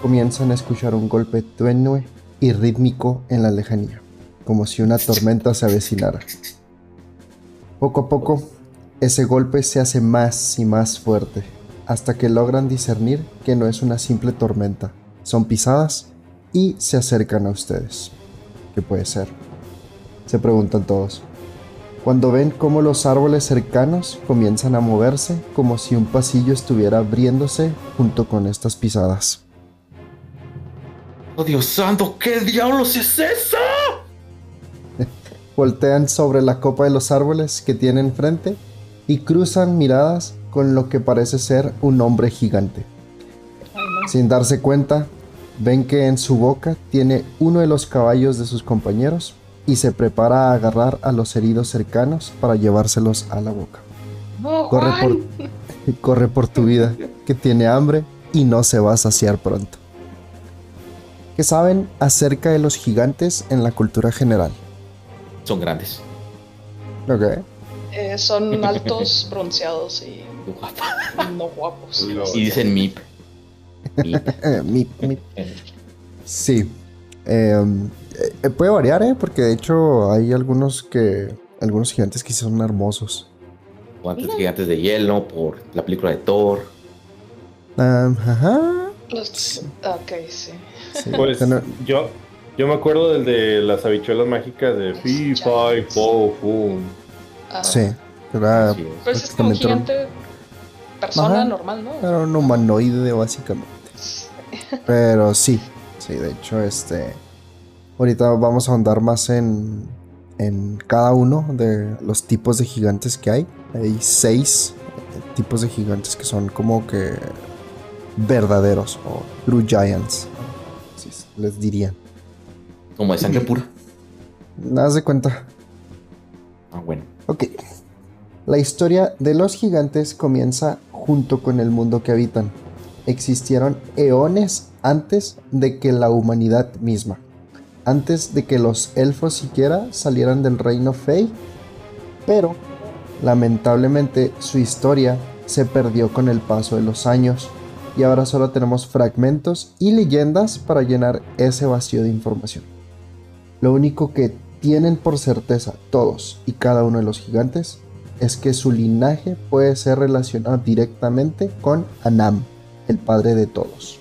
comienzan a escuchar un golpe tenue y rítmico en la lejanía, como si una tormenta se avecinara. Poco a poco, ese golpe se hace más y más fuerte, hasta que logran discernir que no es una simple tormenta, son pisadas y se acercan a ustedes. ¿Qué puede ser? Se preguntan todos. Cuando ven cómo los árboles cercanos comienzan a moverse como si un pasillo estuviera abriéndose junto con estas pisadas. ¡Oh Dios santo! ¿Qué diablos es eso? Voltean sobre la copa de los árboles que tienen frente y cruzan miradas con lo que parece ser un hombre gigante. Sin darse cuenta, ven que en su boca tiene uno de los caballos de sus compañeros y se prepara a agarrar a los heridos cercanos para llevárselos a la boca. corre, por, corre por tu vida, que tiene hambre y no se va a saciar pronto. ¿Qué saben acerca de los gigantes en la cultura general? Son grandes. Ok. Eh, son altos, bronceados y no guapos. Y dicen MIP. MIP, MIP. Sí. Em, eh, puede variar, ¿eh? Porque de hecho hay algunos que. Algunos gigantes que son hermosos. Guantes gigantes de hielo por la película de Thor. ajá. ok, sí. Pues yo, yo me acuerdo del de las habichuelas mágicas de Fi, Fi, Fo, Fum. Sí, era. Pues es como un gigante persona normal, ¿no? Era un humanoide, básicamente. Pero sí, sí, de hecho, este. Ahorita vamos a ahondar más en, en cada uno de los tipos de gigantes que hay. Hay seis tipos de gigantes que son como que verdaderos o true giants les diría. Como de sangre pura. Haz de cuenta. Ah, bueno. Ok. La historia de los gigantes comienza junto con el mundo que habitan. Existieron eones antes de que la humanidad misma. Antes de que los elfos siquiera salieran del reino Fey. Pero, lamentablemente, su historia se perdió con el paso de los años y ahora solo tenemos fragmentos y leyendas para llenar ese vacío de información. Lo único que tienen por certeza todos y cada uno de los gigantes es que su linaje puede ser relacionado directamente con Anam, el padre de todos.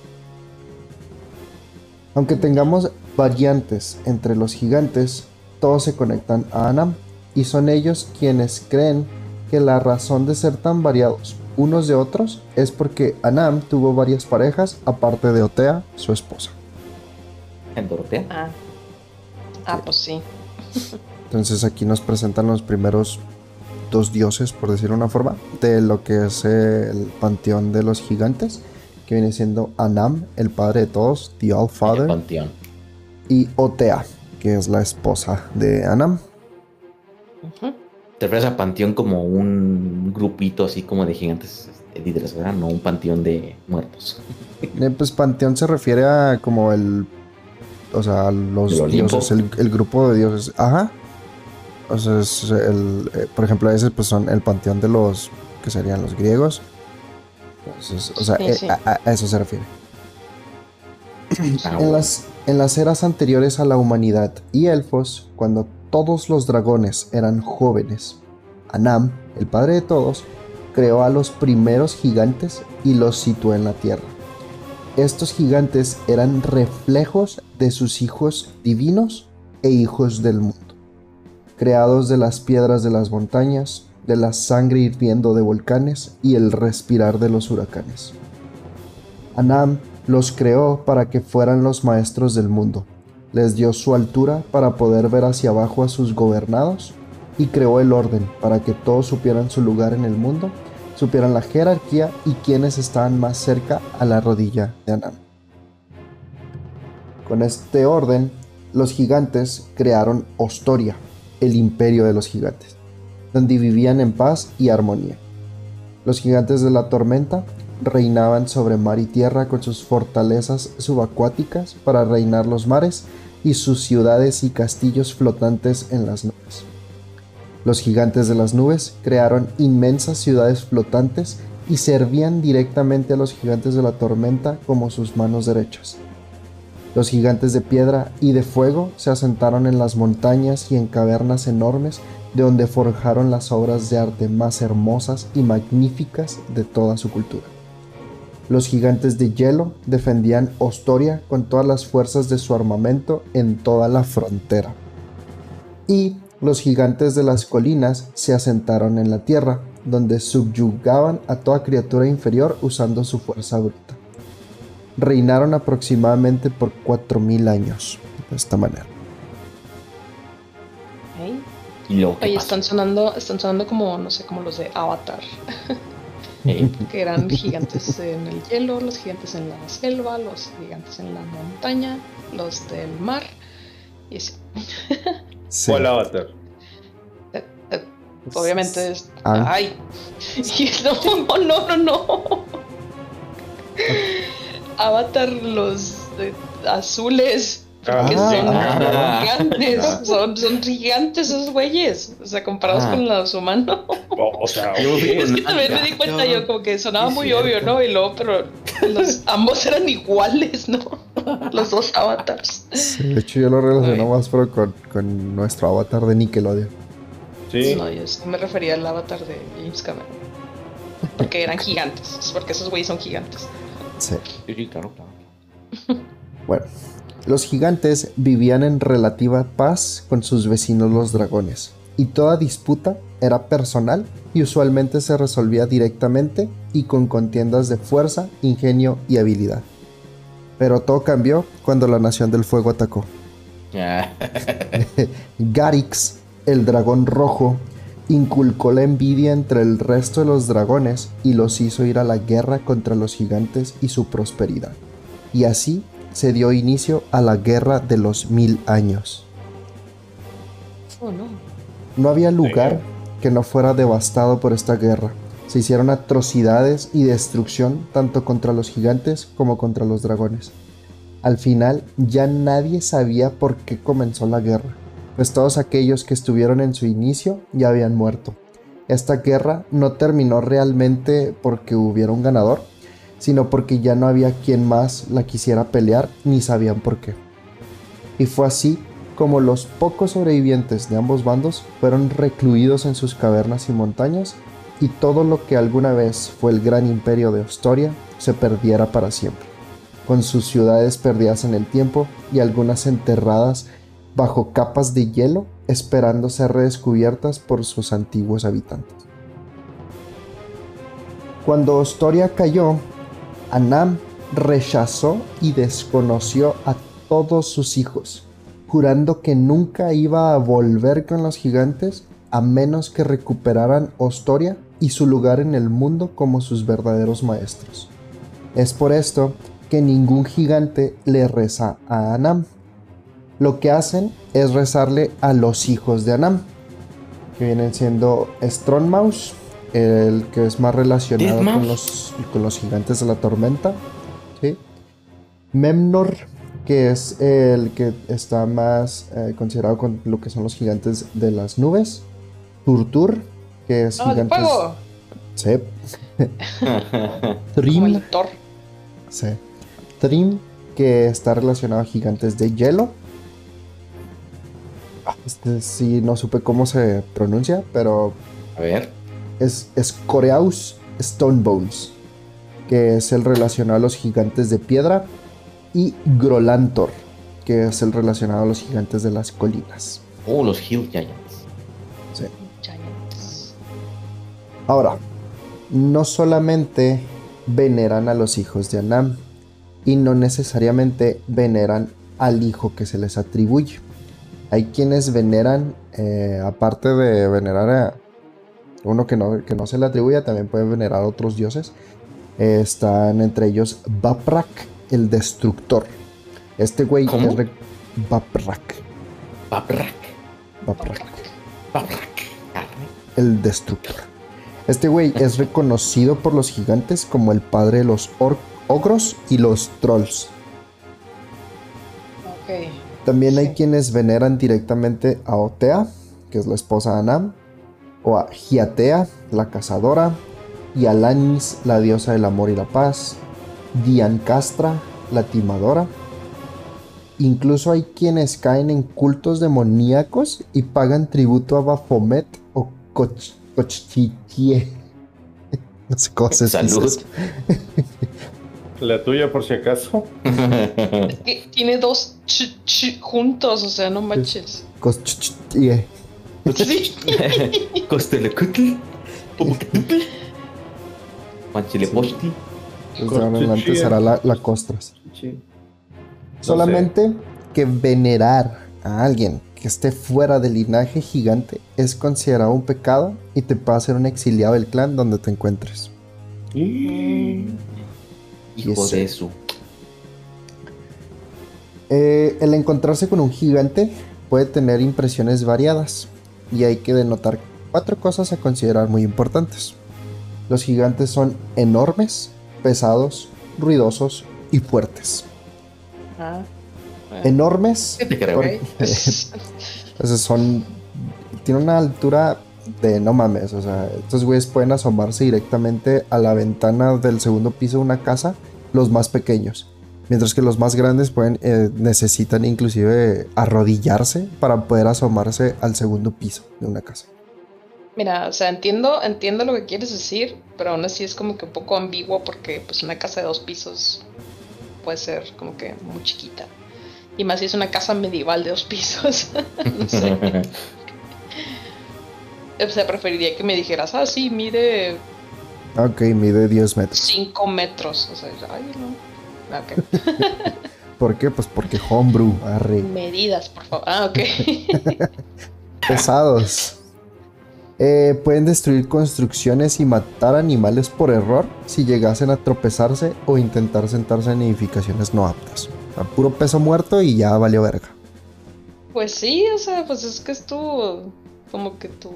Aunque tengamos variantes entre los gigantes, todos se conectan a Anam y son ellos quienes creen que la razón de ser tan variados unos de otros es porque Anam tuvo varias parejas aparte de Otea, su esposa. ¿En Dorotea? Ah. ah, pues sí. Entonces aquí nos presentan los primeros dos dioses, por decirlo de una forma, de lo que es el panteón de los gigantes, que viene siendo Anam, el padre de todos, The All Father. Y Otea, que es la esposa de Anam te refieres a panteón como un grupito así como de gigantes este, líderes, ¿verdad? No un panteón de muertos. Eh, pues panteón se refiere a como el. O sea, los dioses, el, grupo de dioses. Ajá. O sea, es el, eh, por ejemplo, ese pues son el panteón de los. que serían los griegos. O sea, eh, A, eso se refiere. Ah, en, las, en las eras anteriores a la humanidad y elfos, cuando todos los dragones eran jóvenes. Anam, el padre de todos, creó a los primeros gigantes y los situó en la tierra. Estos gigantes eran reflejos de sus hijos divinos e hijos del mundo, creados de las piedras de las montañas, de la sangre hirviendo de volcanes y el respirar de los huracanes. Anam los creó para que fueran los maestros del mundo, les dio su altura para poder ver hacia abajo a sus gobernados y creó el orden para que todos supieran su lugar en el mundo, supieran la jerarquía y quienes estaban más cerca a la rodilla de Anam. Con este orden, los gigantes crearon Ostoria, el imperio de los gigantes, donde vivían en paz y armonía. Los gigantes de la tormenta reinaban sobre mar y tierra con sus fortalezas subacuáticas para reinar los mares y sus ciudades y castillos flotantes en las nubes. Los gigantes de las nubes crearon inmensas ciudades flotantes y servían directamente a los gigantes de la tormenta como sus manos derechas. Los gigantes de piedra y de fuego se asentaron en las montañas y en cavernas enormes de donde forjaron las obras de arte más hermosas y magníficas de toda su cultura. Los gigantes de hielo defendían Ostoria con todas las fuerzas de su armamento en toda la frontera. Y los gigantes de las colinas se asentaron en la tierra, donde subyugaban a toda criatura inferior usando su fuerza bruta. Reinaron aproximadamente por 4.000 años, de esta manera. Oye, están sonando, están sonando como, no sé, como los de Avatar. que eran gigantes en el hielo, los gigantes en la selva, los gigantes en la montaña, los del mar y así. Sí. ¿Cuál avatar? Eh, eh, obviamente es. ¡Ay! No, no, no, no. Avatar, los. azules. Porque Ah, son ah, gigantes, ah. son, son gigantes esos güeyes, o sea, comparados Ah. con los humanos. O, o sea, Yo-. Es que también me di cuenta yo como que sonaba muy obvio, ¿no? Y luego, pero los, ambos eran iguales, ¿no? Los dos avatars. Sí, de hecho, yo lo relaciono más pero con, con nuestro avatar de Nickelodeon. Sí. No, yo me refería al avatar de James Cameron. Porque eran gigantes, es porque esos güeyes son gigantes. Sí. Sí, sí, claro, claro. Bueno, los gigantes vivían en relativa paz con sus vecinos los dragones, y toda disputa era personal y usualmente se resolvía directamente y con contiendas de fuerza, ingenio y habilidad. Pero todo cambió cuando la Nación del Fuego atacó. Ya. Garix, el dragón rojo, inculcó la envidia entre el resto de los dragones y los hizo ir a la guerra contra los gigantes y su prosperidad. Y así se dio inicio a la guerra de los mil años. Oh, no. No había lugar que no fuera devastado por esta guerra. Se hicieron atrocidades y destrucción tanto contra los gigantes como contra los dragones. Al final ya nadie sabía por qué comenzó la guerra, pues todos aquellos que estuvieron en su inicio ya habían muerto. Esta guerra no terminó realmente porque hubiera un ganador, sino porque ya no había quien más la quisiera pelear ni sabían por qué. Y fue así como los pocos sobrevivientes de ambos bandos fueron recluidos en sus cavernas y montañas y todo lo que alguna vez fue el gran imperio de Ostoria se perdiera para siempre, con sus ciudades perdidas en el tiempo y algunas enterradas bajo capas de hielo esperando ser redescubiertas por sus antiguos habitantes. Cuando Ostoria cayó, Anam rechazó y desconoció a todos sus hijos, jurando que nunca iba a volver con los gigantes a menos que recuperaran Ostoria y su lugar en el mundo como sus verdaderos maestros. Es por esto que ningún gigante le reza a Anam. Lo que hacen es rezarle a los hijos de Anam, que vienen siendo Strongmouse, el que es más relacionado con los, con los gigantes de la tormenta, ¿sí? Memnor, que es el que está más eh, considerado con lo que son los gigantes de las nubes, Turtur, que es ¡No, de gigantes... Sí. Trim. Sí. Trim, que está relacionado a gigantes de hielo. Ah, Este sí, no supe cómo se pronuncia, pero A ver. Es Scoreaus Stonebones, que es el relacionado a los gigantes de piedra. Y Grolantor, que es el relacionado a los gigantes de las colinas. Oh, los Hill Giants. Sí. Giants. Ahora, no solamente veneran a los hijos de Anam, y no necesariamente veneran al hijo que se les atribuye. Hay quienes veneran, eh, aparte de venerar a uno que no, que no se le atribuye, también pueden venerar a otros dioses. Eh, están entre ellos Baprak, el destructor. Este güey ¿Cómo? es Baprak. Baprak. Paprak. Arre. el destructor. Este güey es reconocido por los gigantes como el padre de los ogros y los trolls. También hay Sí. quienes veneran directamente a Otea, que es la esposa de Anam, o a Giatea, la cazadora, y a Lanis, la diosa del amor y la paz, Diancastra, la timadora. Incluso hay quienes caen en cultos demoníacos y pagan tributo a Baphomet o Kochtitie. No sé cómo se Salud. La tuya, por si acaso. Tiene dos ch, ch juntos, o sea, no manches. Kochtitie. Panchilepochtli. Desde ahora en adelante será la, la costras. Sí. Solamente que venerar a alguien que esté fuera del linaje gigante es considerado un pecado y te puede hacer un exiliado del clan donde te encuentres. Y... Hijo de su. Eh, el encontrarse con un gigante puede tener impresiones variadas y hay que denotar cuatro cosas a considerar muy importantes. Los gigantes son enormes, pesados, ruidosos y fuertes. Ah, Enormes. te creo? son. Tiene una altura de no mames. O sea, estos güeyes pueden asomarse directamente a la ventana del segundo piso de una casa, los más pequeños. Mientras que los más grandes pueden, eh, necesitan inclusive arrodillarse para poder asomarse al segundo piso de una casa. Mira, o sea, entiendo, entiendo lo que quieres decir, pero aún así es como que un poco ambiguo porque pues una casa de dos pisos puede ser como que muy chiquita. Y más si es una casa medieval de dos pisos. no sé. o sea, preferiría que me dijeras, ah, sí, mide... Ok, mide 10 metros. 5 metros. O sea, ay, no. Okay. ¿Por qué? Pues porque homebrew, arre. Medidas, por favor. Ah, ok. Pesados. Eh, pueden destruir construcciones y matar animales por error si llegasen a tropezarse o intentar sentarse en edificaciones no aptas. A puro peso muerto y ya valió verga. Pues sí, o sea, pues es que es tu. como que tu.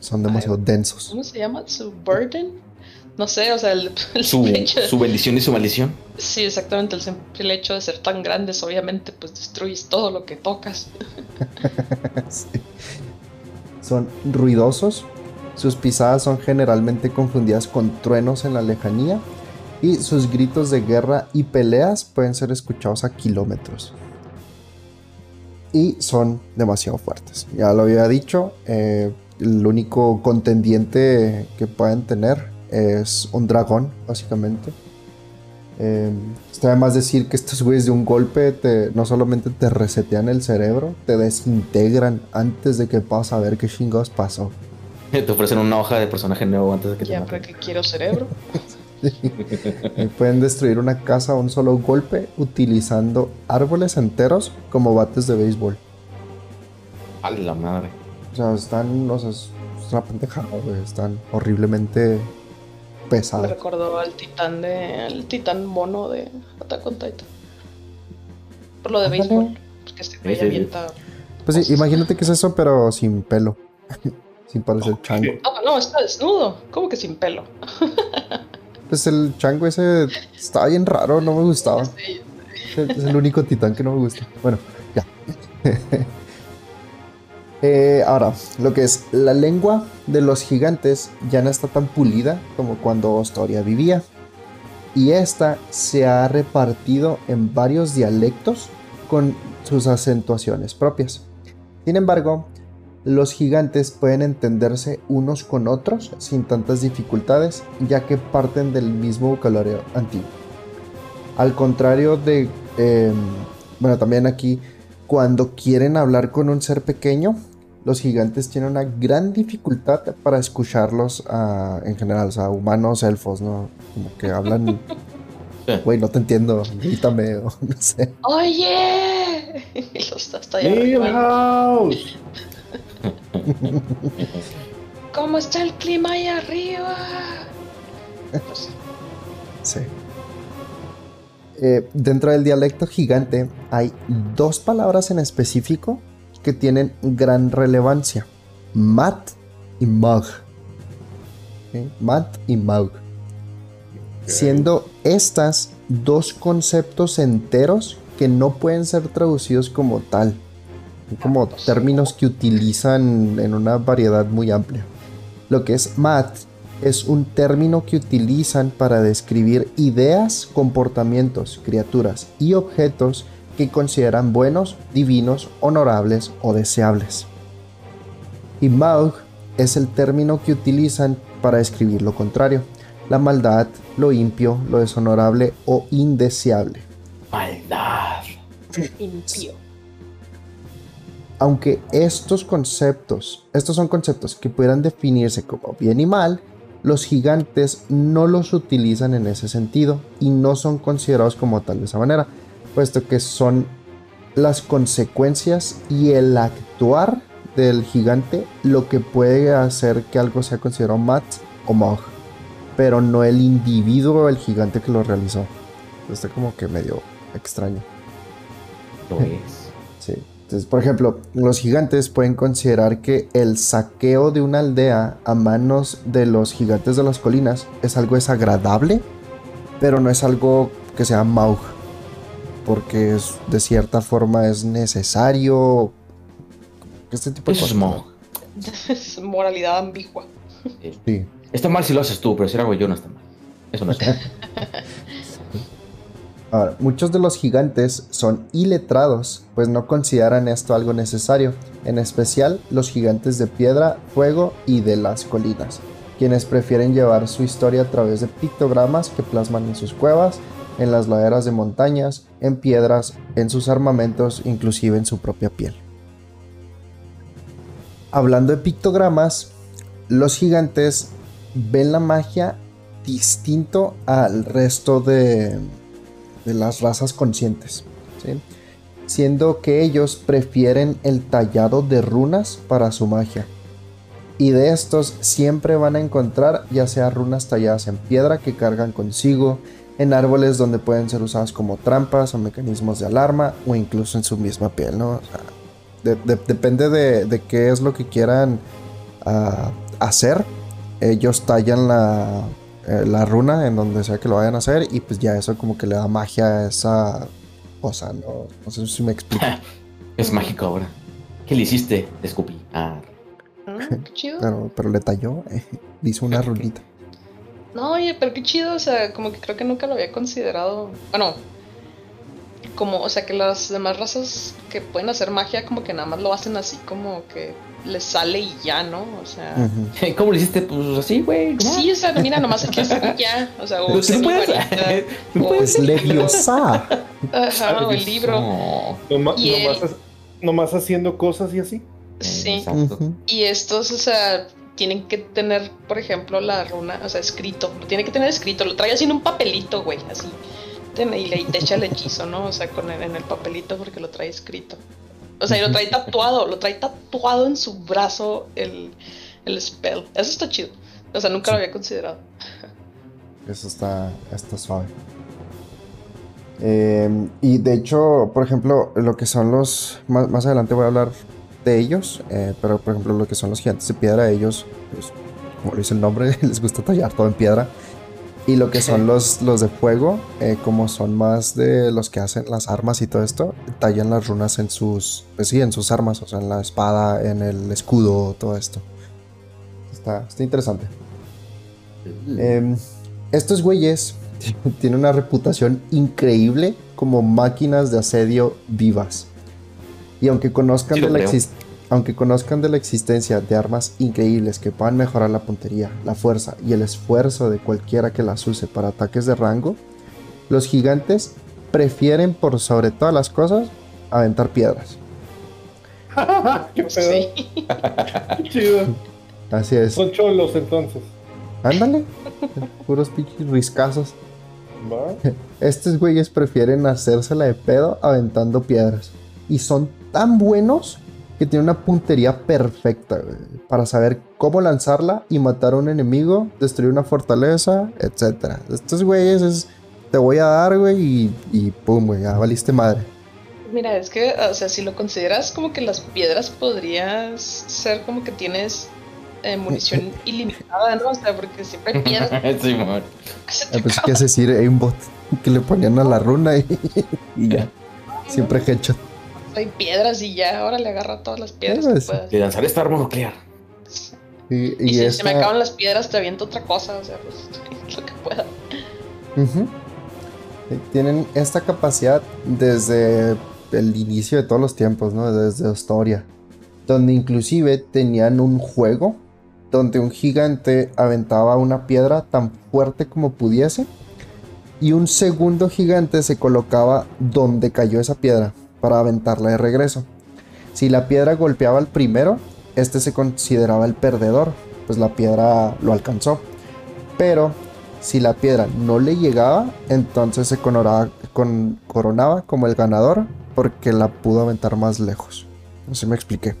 son demasiado densos. ¿Cómo se llama? Su burden. No sé, o sea, el, su, su, bendición y su maldición. Sí, exactamente. El simple hecho de ser tan grandes, obviamente, pues destruyes todo lo que tocas. sí son ruidosos, sus pisadas son generalmente confundidas con truenos en la lejanía y sus gritos de guerra y peleas pueden ser escuchados a kilómetros. Y son demasiado fuertes. Ya lo había dicho, eh, el único contendiente que pueden tener es un dragón, básicamente. Eh, está además decir que estos güeyes de un golpe te, no solamente te resetean el cerebro, te desintegran antes de que puedas saber qué chingados pasó. Te ofrecen una hoja de personaje nuevo antes de que ya, te Ya, que quiero cerebro. Pueden destruir una casa a un solo golpe utilizando árboles enteros como bates de béisbol. A la madre. O sea, están, o sea, es una pendejada, güey. Están horriblemente pesado. Me recordó al titán de. el titán mono de Attack on Titan. Por lo de béisbol. Porque este güey avienta. Pues sí, imagínate que es eso, pero sin pelo. sin parecer chango. Ah, no, está desnudo. ¿Cómo que sin pelo? pues el chango ese estaba bien raro, no me gustaba. Es el único titán que no me gusta. Bueno, ya. Eh, ahora, lo que es la lengua de los gigantes ya no está tan pulida como cuando Astoria vivía. Y esta se ha repartido en varios dialectos con sus acentuaciones propias. Sin embargo, los gigantes pueden entenderse unos con otros sin tantas dificultades, ya que parten del mismo vocabulario antiguo. Al contrario de, em, bueno, también aquí, cuando quieren hablar con un ser pequeño, los gigantes tienen una gran dificultad para escucharlos en general, o sea, humanos, elfos, ¿no? Como que hablan... Güey, no te entiendo, grítame o no sé. ¡Oye! ¿Cómo está el clima ahí arriba? sí. Eh, dentro del dialecto gigante hay dos palabras en específico que tienen gran relevancia. Mat y Mug. Mat y Mug. Siendo estas dos conceptos enteros que no pueden ser traducidos como tal. Como términos que utilizan en una variedad muy amplia. Lo que es mat es un término que utilizan para describir ideas, comportamientos, criaturas y objetos que consideran buenos, divinos, honorables o deseables. Y Maug es el término que utilizan para describir lo contrario, la maldad, lo impio, lo deshonorable o indeseable. Maldad. Impío. Aunque estos conceptos, estos son conceptos que puedan definirse como bien y mal, los gigantes no los utilizan en ese sentido y no son considerados como tal de esa manera puesto que son las consecuencias y el actuar del gigante lo que puede hacer que algo sea considerado mat o mog, pero no el individuo o el gigante que lo realizó. Está como que medio extraño. Entonces, por ejemplo, los gigantes pueden considerar que el saqueo de una aldea a manos de los gigantes de las colinas es algo desagradable, pero no es algo que sea Maug porque es, de cierta forma es necesario. Este tipo de Eso es cosas. mo. Es moralidad ambigua. Sí. Está mal si lo haces tú, pero si lo hago yo no está mal. Eso no es. Ahora, muchos de los gigantes son iletrados, pues no consideran esto algo necesario, en especial los gigantes de piedra, fuego y de las colinas, quienes prefieren llevar su historia a través de pictogramas que plasman en sus cuevas, en las laderas de montañas, en piedras, en sus armamentos, inclusive en su propia piel. Hablando de pictogramas, los gigantes ven la magia distinto al resto de, de las razas conscientes, siendo que ellos prefieren el tallado de runas para su magia. Y de estos siempre van a encontrar ya sea runas talladas en piedra que cargan consigo, en árboles donde pueden ser usadas como trampas o mecanismos de alarma o incluso en su misma piel, depende de, de qué es lo que quieran ah, hacer. Ellos tallan la, eh, la runa en donde sea que lo vayan a hacer y pues ya eso como que le da magia a esa cosa, no, no sé si me explico. es mágico ahora. ¿Qué le hiciste? Te escupí. Ah, Mm, qué chido. Pero, pero le talló, eh, le hizo una runita. No, oye, pero qué chido, o sea, como que creo que nunca lo había considerado. Bueno, como, o sea, que las demás razas que pueden hacer magia, como que nada más lo hacen así, como que les sale y ya, ¿no? O sea. ¿Cómo le hiciste? Pues así, güey. Sí, o sea, mira, nomás hacer y ya. O sea, o ¿Tú mi puedes? Pues leviosa. Ajá, o el libro. No. Noma- Y nomás, nomás haciendo cosas y así. Sí. Y estos, o sea, tienen que tener, por ejemplo, la runa, o sea, escrito. Lo tiene que tener escrito. Lo trae así en un papelito, güey, así. Y le y te echa el hechizo, ¿no? O sea, con el, en el papelito porque lo trae escrito. O sea, y lo trae tatuado, lo trae tatuado en su brazo el, el spell. Eso está chido. O sea, nunca lo había considerado. Eso está, está suave. Eh, y de hecho, por ejemplo, lo que son los. Más, más adelante voy a hablar de ellos. eh, pero por ejemplo, lo que son los gigantes de piedra, ellos, pues, como lo dice el nombre, les gusta tallar todo en piedra. Y lo que son los, los de fuego, eh, como son más de los que hacen las armas y todo esto, tallan las runas en sus. Pues sí, en sus armas, o sea, en la espada, en el escudo, todo esto. Está, está interesante. Em, estos güeyes tienen una reputación increíble como máquinas de asedio vivas. Y aunque conozcan, Sí de la creo. Aunque conozcan de la existencia de armas increíbles que puedan mejorar la puntería, la fuerza y el esfuerzo de cualquiera que las use para ataques de rango, los gigantes prefieren por sobre todas las cosas aventar piedras. Qué pedo. Qué chido. Así es. Son cholos entonces. Ándale. Puros pinches riscazos. ¿Va? Estos güeyes prefieren hacérsela de pedo aventando piedras. Y son tan buenos que tienen una puntería perfecta güey, para saber cómo lanzarla y matar a un enemigo, destruir una fortaleza, etc. Estos güeyes es. Te voy a dar, güey, y, y pum, güey, ya valiste madre. Mira, es que, o sea, si lo consideras como que las piedras podrías ser como que tienes eh, munición ilimitada, ¿no? O sea, porque siempre hay piedras. Sí, amor. Se te Ah, Pues. ¿qué es decir? Aimbot. Que le ponían a la runa y, y ya. Siempre headshot. Hay piedras y ya, ahora le agarra todas las piedras que puedas. De lanzar esta arma nuclear. Y, Y, y si se me acaban las piedras, te aviento otra cosa, o sea, pues lo que pueda. Tienen esta capacidad desde el inicio de todos los tiempos, ¿no? Desde historia. Donde inclusive tenían un juego donde un gigante aventaba una piedra tan fuerte como pudiese y un segundo gigante se colocaba donde cayó esa piedra para aventarla de regreso. Si la piedra golpeaba al primero, este se consideraba el perdedor, pues la piedra lo alcanzó. Pero si la piedra no le llegaba, entonces se coronaba, con- coronaba como el ganador porque la pudo aventar más lejos. No sé si me expliqué.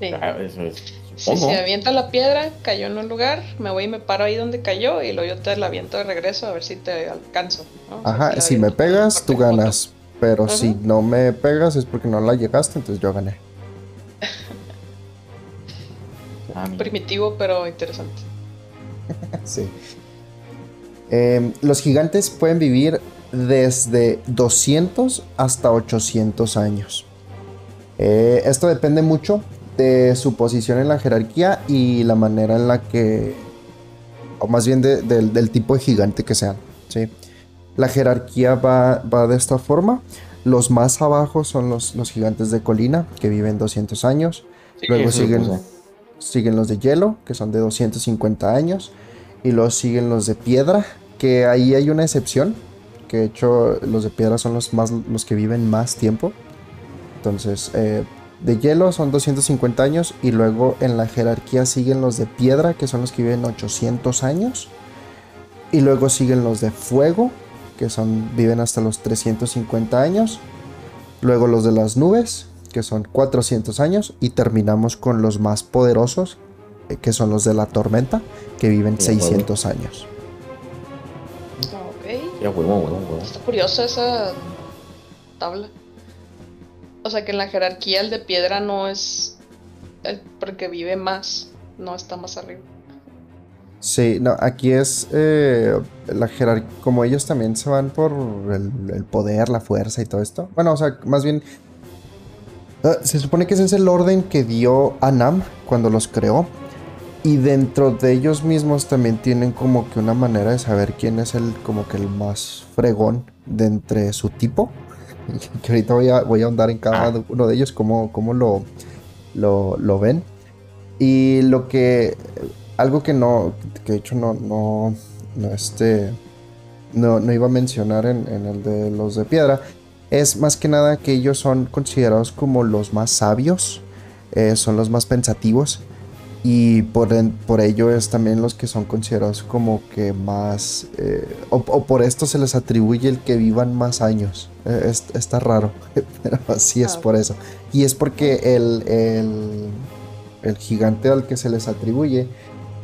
Sí. Ah, eso es. Si se avienta la piedra, cayó en un lugar, me voy y me paro ahí donde cayó y luego yo te la aviento de regreso a ver si te alcanzo. Ajá, si me pegas, tú ganas. Pero Ajá. si no me pegas es porque no la llegaste, entonces yo gané. Ah. Primitivo, pero interesante. Sí. Em, los gigantes pueden vivir desde 200 hasta 800 años. Eh, esto depende mucho de su posición en la jerarquía y la manera en la que, o más bien del tipo de gigante que sean. ¿sí? La jerarquía va, de esta forma. Los más abajo son los, los gigantes de colina, que viven 200 años. Luego siguen, siguen los de hielo, que son de 250 años. Y luego siguen los de piedra, que ahí hay una excepción. Que de hecho los de piedra son los, más, los que viven más tiempo. Entonces, eh, de hielo son 250 años. Y luego en la jerarquía siguen los de piedra, que son los que viven 800 años. Y luego siguen los de fuego, que son, viven hasta los 350 años. Luego los de las nubes, que son 400 años. Y terminamos con los más poderosos, eh, que son los de la tormenta, que viven 600 años. Ok. Está curiosa esa tabla. O sea que en la jerarquía el de piedra no es el porque vive más, no está más arriba. Sí, no, aquí es eh, la jerarquía, como ellos también se van por el, poder, la fuerza y todo esto. Bueno, o sea, más bien, ah, se supone que ese es el orden que dio Anam cuando los creó. Y dentro de ellos mismos también tienen como que una manera de saber quién es el como que el más fregón de entre su tipo. que ahorita voy a, voy a ahondar en cada ah. uno de ellos, cómo, cómo lo, lo, lo ven. Y lo que algo que no, que de hecho no, no, no, este, no, no iba a mencionar en, el de los de piedra, es más que nada que ellos son considerados como los más sabios, eh, son los más pensativos y por, por, ello es también los que son considerados como que más, eh, o, por esto se les atribuye el que vivan más años. Eh, está raro, pero así es por eso. Y es porque el, el, el gigante al que se les atribuye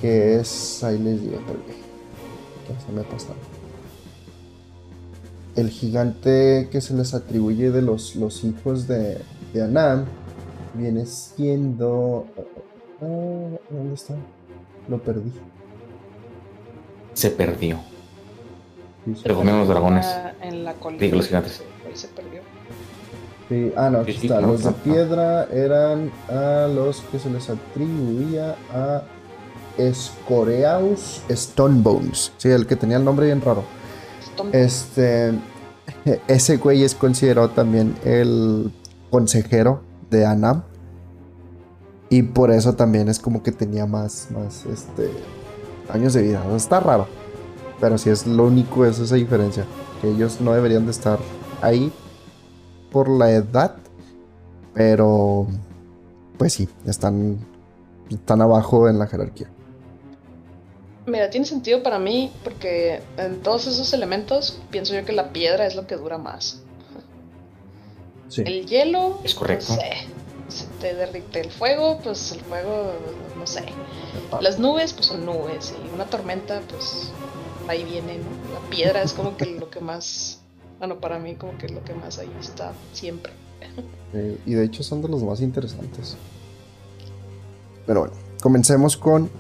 que es, ahí les digo que se me pasa. El gigante que se les atribuye de los, los hijos de, de Anam viene siendo... Ah, ¿Dónde está? Lo perdí. Se perdió. Sí, los dragones. En la colina. Digo, los gigantes. Ahí se perdió. Sí, ah, no, aquí está. los de piedra eran a los que se les atribuía a Escoreaus Stonebones. Sí, el que tenía el nombre bien raro. Este. Ese güey es considerado también el consejero de Anam. Y por eso también es como que tenía más, más este, años de vida. está raro. Pero si es lo único, es esa diferencia. Que ellos no deberían de estar ahí por la edad. Pero, pues sí, están, están abajo en la jerarquía. Mira, tiene sentido para mí porque en todos esos elementos pienso yo que la piedra es lo que dura más. El hielo. Es correcto. No sé. Se te derrite el fuego, pues el fuego, no sé. Las nubes, pues son nubes. Y una tormenta, pues ahí viene, ¿no? La piedra es como que lo que más. Bueno, para mí, como que lo que más ahí está siempre. y de hecho son de los más interesantes. Pero bueno, comencemos con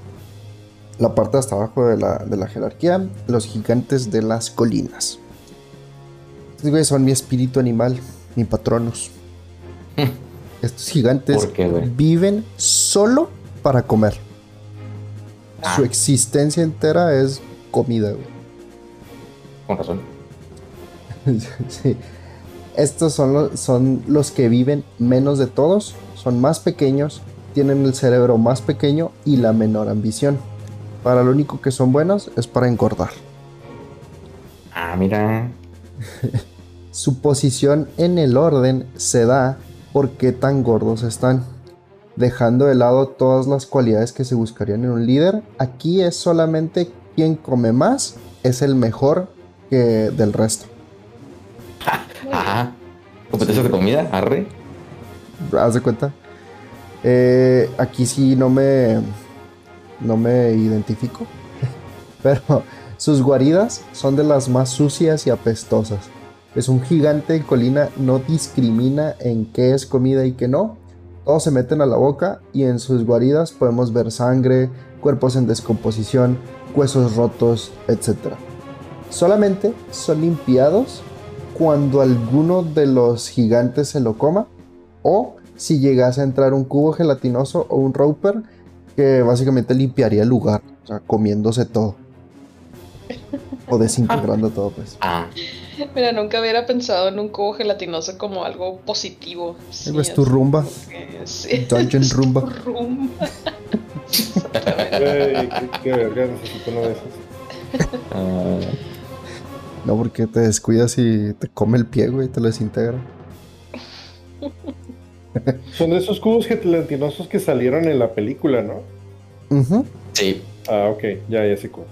la parte hasta abajo de la, jerarquía, los gigantes de las colinas. Estos son mi espíritu animal, mi patronos. Estos gigantes viven solo para comer. Su ah. existencia entera es comida, Con razón. sí. Estos son los, son los que viven menos de todos, son más pequeños, tienen el cerebro más pequeño y la menor ambición. Para lo único que son buenos es para engordar. Ah, mira. Su posición en el orden se da por qué tan gordos están. Dejando de lado todas las cualidades que se buscarían en un líder, aquí es solamente quien come más es el mejor que del resto. Ajá. ¿Competencia de comida? Arre. Haz de cuenta. Eh, aquí sí no me no me identifico, pero sus guaridas son de las más sucias y apestosas. Es un gigante en colina, no discrimina en qué es comida y qué no. Todos se meten a la boca y en sus guaridas podemos ver sangre, cuerpos en descomposición, huesos rotos, etc. Solamente son limpiados cuando alguno de los gigantes se lo coma o si llegase a entrar un cubo gelatinoso o un roper que básicamente limpiaría el lugar, o sea, comiéndose todo. O desintegrando todo, pues. Mira, nunca hubiera pensado en un cubo gelatinoso como algo positivo. Sí, es tu rumba. sí, Dungeon es tu rumba. rumba. Qué, verga, necesito uno de esos. ah, No, porque te descuidas y te come el pie, güey, te lo desintegra. Son de esos cubos gelatinosos que salieron en la película, ¿no? Ujú. sí. Ah, ok, ya, ya sé cuál.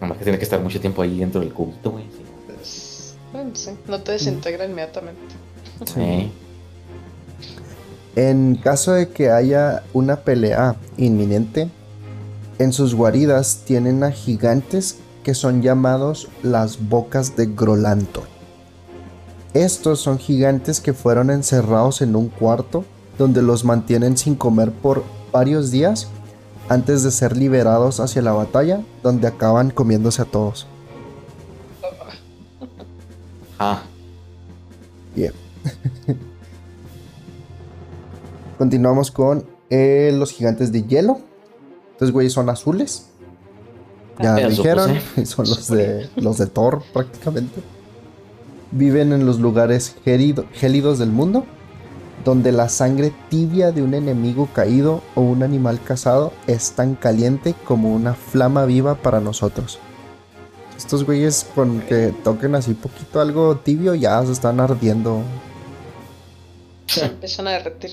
Nomás que tiene que estar mucho tiempo ahí dentro del cubito, güey. Bueno, sí, no te desintegra inmediatamente. Sí. En caso de que haya una pelea inminente, en sus guaridas tienen a gigantes que son llamados las bocas de Grolanto. Estos son gigantes que fueron encerrados en un cuarto donde los mantienen sin comer por varios días antes de ser liberados hacia la batalla donde acaban comiéndose a todos. Ah, Bien. Continuamos con eh, los gigantes de hielo. Estos güeyes son azules. Ya Ah, dijeron, supuse. son los de los de Thor prácticamente. Viven en los lugares gélidos del mundo, donde la sangre tibia de un enemigo caído o un animal cazado es tan caliente como una flama viva para nosotros. Estos güeyes con que toquen así poquito algo tibio ya se están ardiendo Se empiezan a derretir.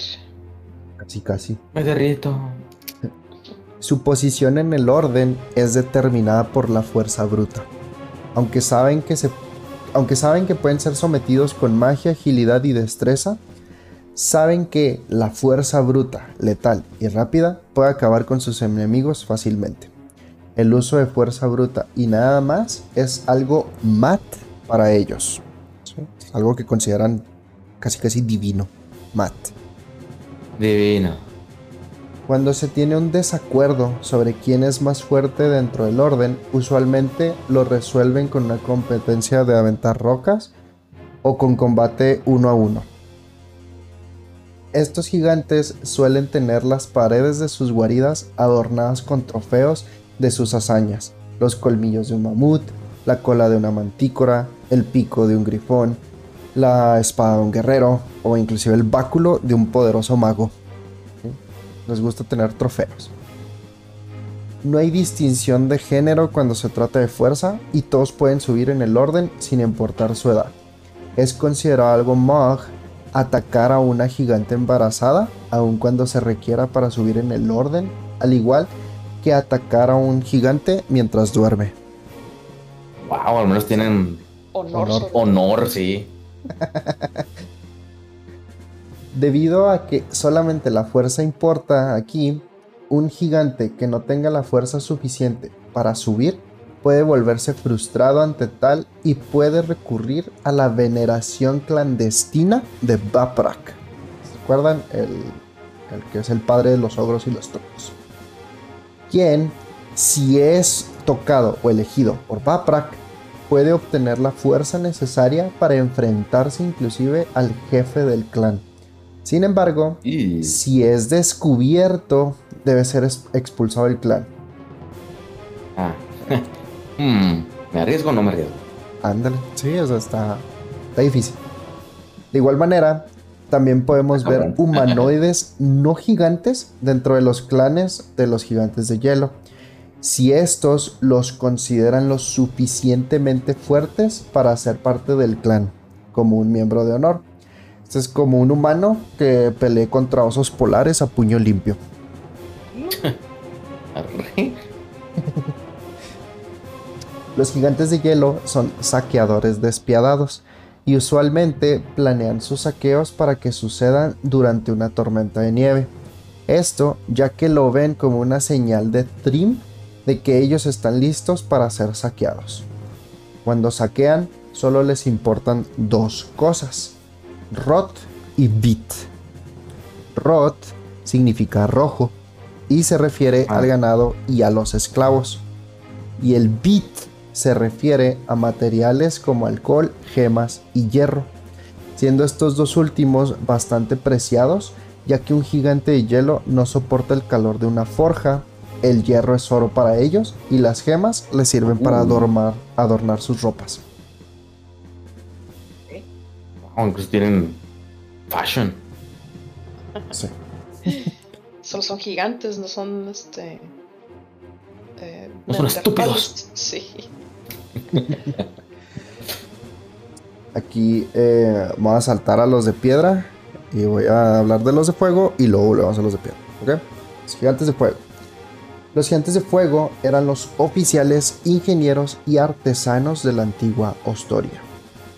casi casi. me derrito. Su posición en el orden es determinada por la fuerza bruta. Aunque saben que se aunque saben que pueden ser sometidos con magia, agilidad y destreza, saben que la fuerza bruta, letal y rápida puede acabar con sus enemigos fácilmente. El uso de fuerza bruta y nada más es algo mat para ellos. algo que consideran casi casi divino. Mat. Divino. Cuando se tiene un desacuerdo sobre quién es más fuerte dentro del orden, usualmente lo resuelven con una competencia de aventar rocas o con combate uno a uno. Estos gigantes suelen tener las paredes de sus guaridas adornadas con trofeos de sus hazañas, los colmillos de un mamut, la cola de una mantícora, el pico de un grifón, la espada de un guerrero o inclusive el báculo de un poderoso mago. Les gusta tener trofeos. No hay distinción de género cuando se trata de fuerza y todos pueden subir en el orden sin importar su edad. Es considerado algo mog atacar a una gigante embarazada, aun cuando se requiera para subir en el orden, al igual que atacar a un gigante mientras duerme. Wow, al menos tienen Honor. Honor. sí. Debido a que solamente la fuerza importa aquí, un gigante que no tenga la fuerza suficiente para subir puede volverse frustrado ante tal y puede recurrir a la veneración clandestina de Baprak. ¿Se acuerdan? El, el que es el padre de los ogros y los trucos. Quien, si es tocado o elegido por Baprak, puede obtener la fuerza necesaria para enfrentarse inclusive al jefe del clan. Sin embargo, Y... si es descubierto, debe ser expulsado del clan. Ah. Hmm, ¿Me arriesgo o no me arriesgo? Ándale, sí, o sea, está, está difícil. De igual manera, también podemos Ah, ver humanoides no gigantes dentro de los clanes de los gigantes de hielo. Si estos los consideran lo suficientemente fuertes para ser parte del clan, como un miembro de honor. Este es como un humano que pelee contra osos polares a puño limpio. Los gigantes de hielo son saqueadores despiadados y usualmente planean sus saqueos para que sucedan durante una tormenta de nieve. Esto ya que lo ven como una señal de trim de que ellos están listos para ser saqueados. Cuando saquean solo les importan dos cosas, Rot y Bit. Rot significa rojo y se refiere Ah. al ganado y a los esclavos. Y el Bit se refiere a materiales como alcohol, gemas y hierro, siendo estos dos últimos bastante preciados, ya que un gigante de hielo no soporta el calor de una forja, el hierro es oro para ellos y las gemas les sirven para uh. adornar sus ropas. Aunque tienen fashion. Sí. Solo son gigantes, no son este. Eh, no son estúpidos. Sí. Aquí eh, vamos a saltar a los de piedra y voy a hablar de los de fuego y luego volvemos a los de piedra. ¿Ok? Los gigantes de fuego. Los gigantes de fuego eran los oficiales, ingenieros y artesanos de la antigua Ostoria.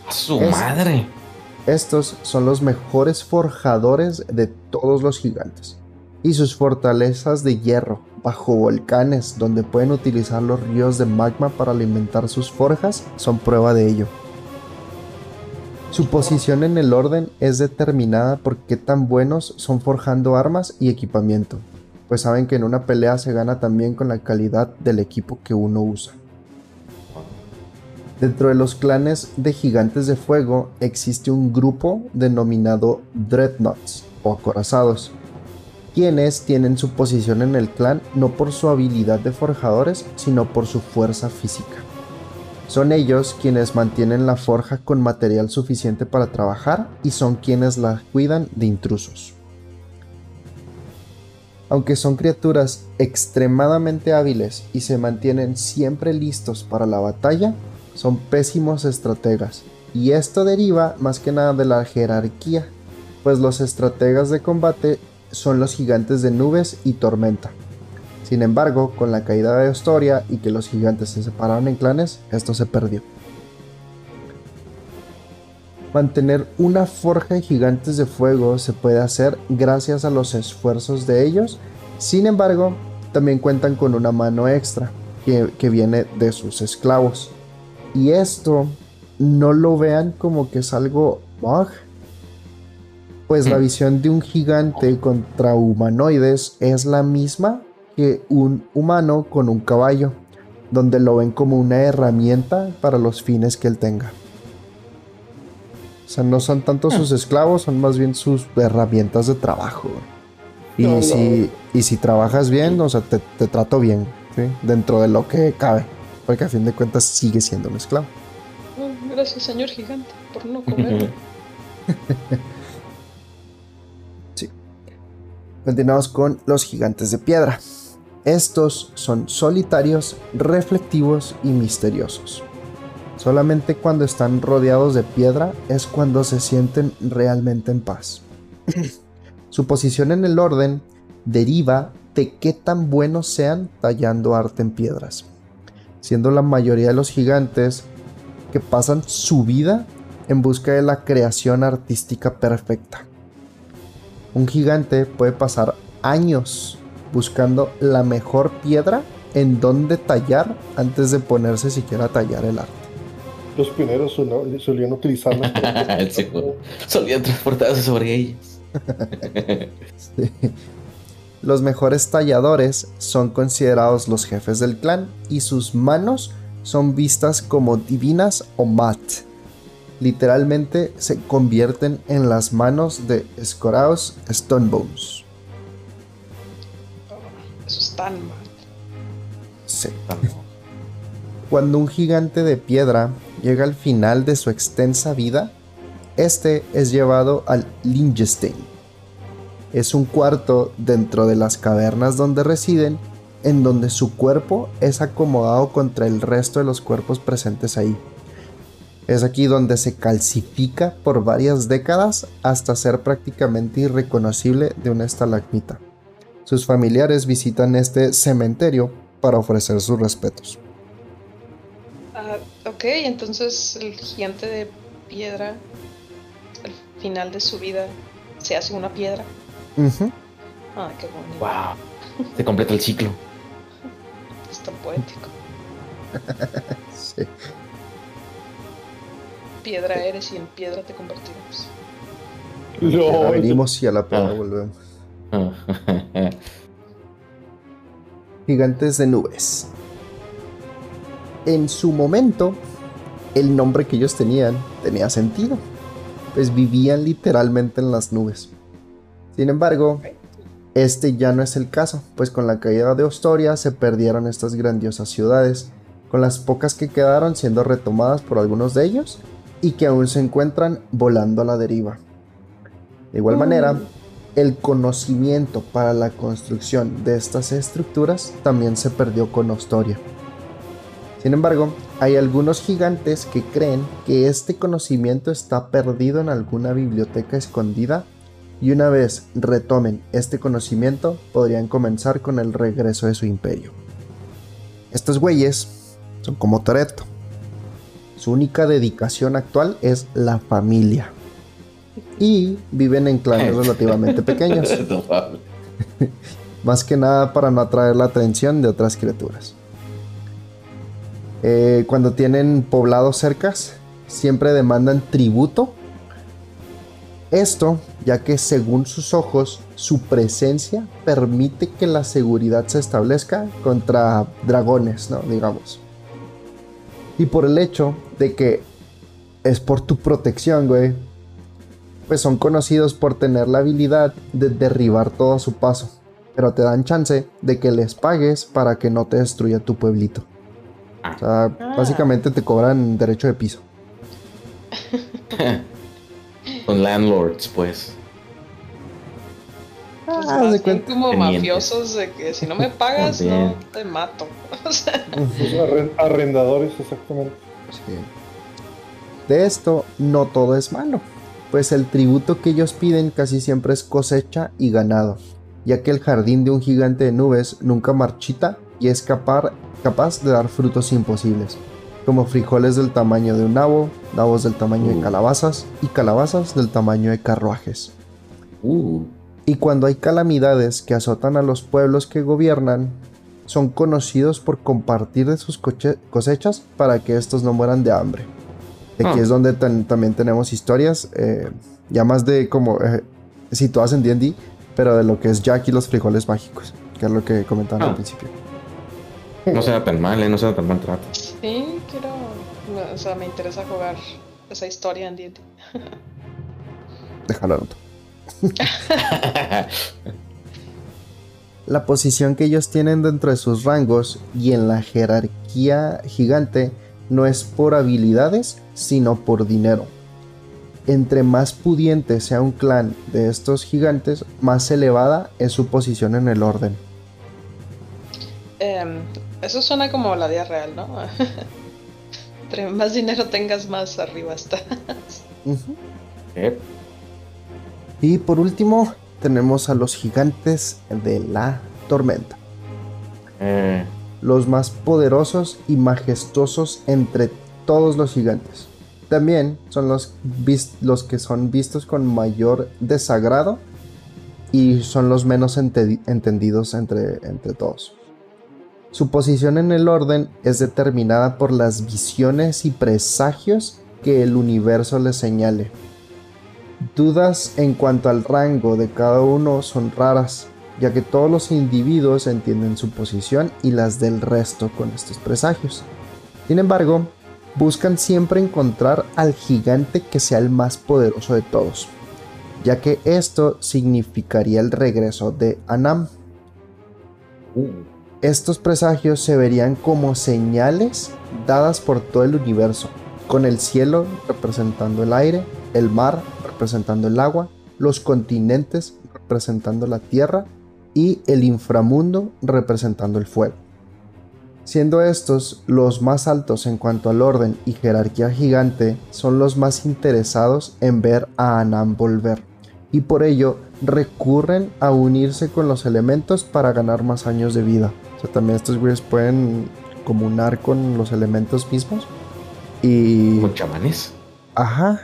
¡A su madre! Estos son los mejores forjadores de todos los gigantes. Y sus fortalezas de hierro, bajo volcanes donde pueden utilizar los ríos de magma para alimentar sus forjas, son prueba de ello. Su posición en el orden es determinada por qué tan buenos son forjando armas y equipamiento, pues saben que en una pelea se gana también con la calidad del equipo que uno usa. Dentro de los clanes de gigantes de fuego existe un grupo denominado Dreadnoughts o acorazados, quienes tienen su posición en el clan no por su habilidad de forjadores, sino por su fuerza física. Son ellos quienes mantienen la forja con material suficiente para trabajar y son quienes la cuidan de intrusos. Aunque son criaturas extremadamente hábiles y se mantienen siempre listos para la batalla, son pésimos estrategas. Y esto deriva más que nada de la jerarquía, pues los estrategas de combate son los gigantes de nubes y tormenta. Sin embargo, con la caída de Historia y que los gigantes se separaron en clanes, esto se perdió. Mantener una forja de gigantes de fuego se puede hacer gracias a los esfuerzos de ellos, sin embargo, también cuentan con una mano extra que, viene de sus esclavos. Y esto no lo vean como que es algo bug, pues la mm. visión de un gigante contra humanoides es la misma que un humano con un caballo, donde lo ven como una herramienta para los fines que él tenga. O sea, no son tanto sus esclavos, son más bien sus herramientas de trabajo. Y, si, y si trabajas bien, o sea, te, trato bien, dentro de lo que cabe. Porque a fin de cuentas sigue siendo un esclavo. gracias, señor gigante, por no comer. Continuamos con los gigantes de piedra. Estos son solitarios, reflectivos y misteriosos. Solamente cuando están rodeados de piedra es cuando se sienten realmente en paz. Su posición en el orden deriva de qué tan buenos sean tallando arte en piedras, siendo la mayoría de los gigantes que pasan su vida en busca de la creación artística perfecta. Un gigante puede pasar años buscando la mejor piedra en donde tallar antes de ponerse siquiera a tallar el arte los pioneros solían utilizarlas. sí, solían transportarse sobre ellas. Los mejores talladores son considerados los jefes del clan y sus manos son vistas como divinas o mat. Literalmente se convierten en las manos de Skoraos Stonebones. Eso es tan mal. Sí. Cuando un gigante de piedra llega al final de su extensa vida, este es llevado al Lingestein. Es un cuarto dentro de las cavernas donde residen, en donde su cuerpo es acomodado contra el resto de los cuerpos presentes ahí. Es aquí donde se calcifica por varias décadas hasta ser prácticamente irreconocible de una estalagmita. Sus familiares visitan este cementerio para ofrecer sus respetos. Ok, entonces el gigante de piedra, al final de su vida, se hace una piedra. Ah, qué bonito. Wow. Se completa el ciclo. Es tan poético. sí. Piedra eres y en piedra te convertimos. No, venimos y a la piedra ah. volvemos. Gigantes de nubes. en su momento, el nombre que ellos tenían tenía sentido, pues vivían literalmente en las nubes. Sin embargo, este ya no es el caso, pues con la caída de Ostoria se perdieron estas grandiosas ciudades, con las pocas que quedaron siendo retomadas por algunos de ellos y que aún se encuentran volando a la deriva. De igual manera, mm. el conocimiento para la construcción de estas estructuras también se perdió con Ostoria. Sin embargo, hay algunos gigantes que creen que este conocimiento está perdido en alguna biblioteca escondida y una vez retomen este conocimiento podrían comenzar con el regreso de su imperio. Estos güeyes son como Toreto. Su única dedicación actual es la familia. Y viven en clanes relativamente pequeños. Más que nada para no atraer la atención de otras criaturas. Eh, cuando tienen poblados cercas, siempre demandan tributo. Esto ya que según sus ojos, su presencia permite que la seguridad se establezca contra dragones, ¿no? Digamos. Y por el hecho de que es por tu protección, güey, pues son conocidos por tener la habilidad de derribar todo a su paso. Pero te dan chance de que les pagues para que no te destruya tu pueblito. O sea, ah. básicamente te cobran derecho de piso. Son landlords, pues. Ah, pues como mafiosos de que si no me pagas, no te mato. arrendadores, exactamente. De esto, no todo es malo, pues el tributo que ellos piden casi siempre es cosecha y ganado, ya que el jardín de un gigante de nubes nunca marchita y es capaz, capaz de dar frutos imposibles, como frijoles del tamaño de un nabo, nabos del tamaño de uh. calabazas y calabazas del tamaño de carruajes. Uh. Y cuando hay calamidades que azotan a los pueblos que gobiernan, son conocidos por compartir de sus cosechas para que estos no mueran de hambre. Aquí ah. es donde también tenemos historias, eh, ya más de como eh, situadas en D&D, pero de lo que es Jack y los frijoles mágicos, que es lo que comentaban al ah. principio. No sea tan mal, ¿eh? no sea tan mal trato. Sí, quiero, o sea, me interesa jugar esa historia en D&D. Déjalo la posición que ellos tienen dentro de sus rangos y en la jerarquía gigante no es por habilidades, sino por dinero. Entre más pudiente sea un clan de estos gigantes, más elevada es su posición en el orden. Em, eso suena como la vida real, ¿no? Entre más dinero tengas, más arriba estás. Y por último, tenemos a los gigantes de la tormenta. Eh. Los más poderosos y majestuosos entre todos los gigantes. También son los, los que son vistos con mayor desagrado y son los menos entendidos entre, entre todos. Su posición en el orden es determinada por las visiones y presagios que el universo le señale Dudas en cuanto al rango de cada uno son raras, ya que todos los individuos entienden su posición y las del resto con estos presagios. Sin embargo, buscan siempre encontrar al gigante que sea el más poderoso de todos, ya que esto significaría el regreso de Anam. Uh. Estos presagios se verían como señales dadas por todo el universo, con el cielo representando el aire, el mar representando el agua, los continentes representando la tierra y el inframundo representando el fuego. Siendo estos los más altos en cuanto al orden y jerarquía gigante, son los más interesados en ver a Anam volver, y por ello recurren a unirse con los elementos para ganar más años de vida. O sea, también estos güeyes pueden comunar con los elementos mismos. Y. Con chamanes. Ajá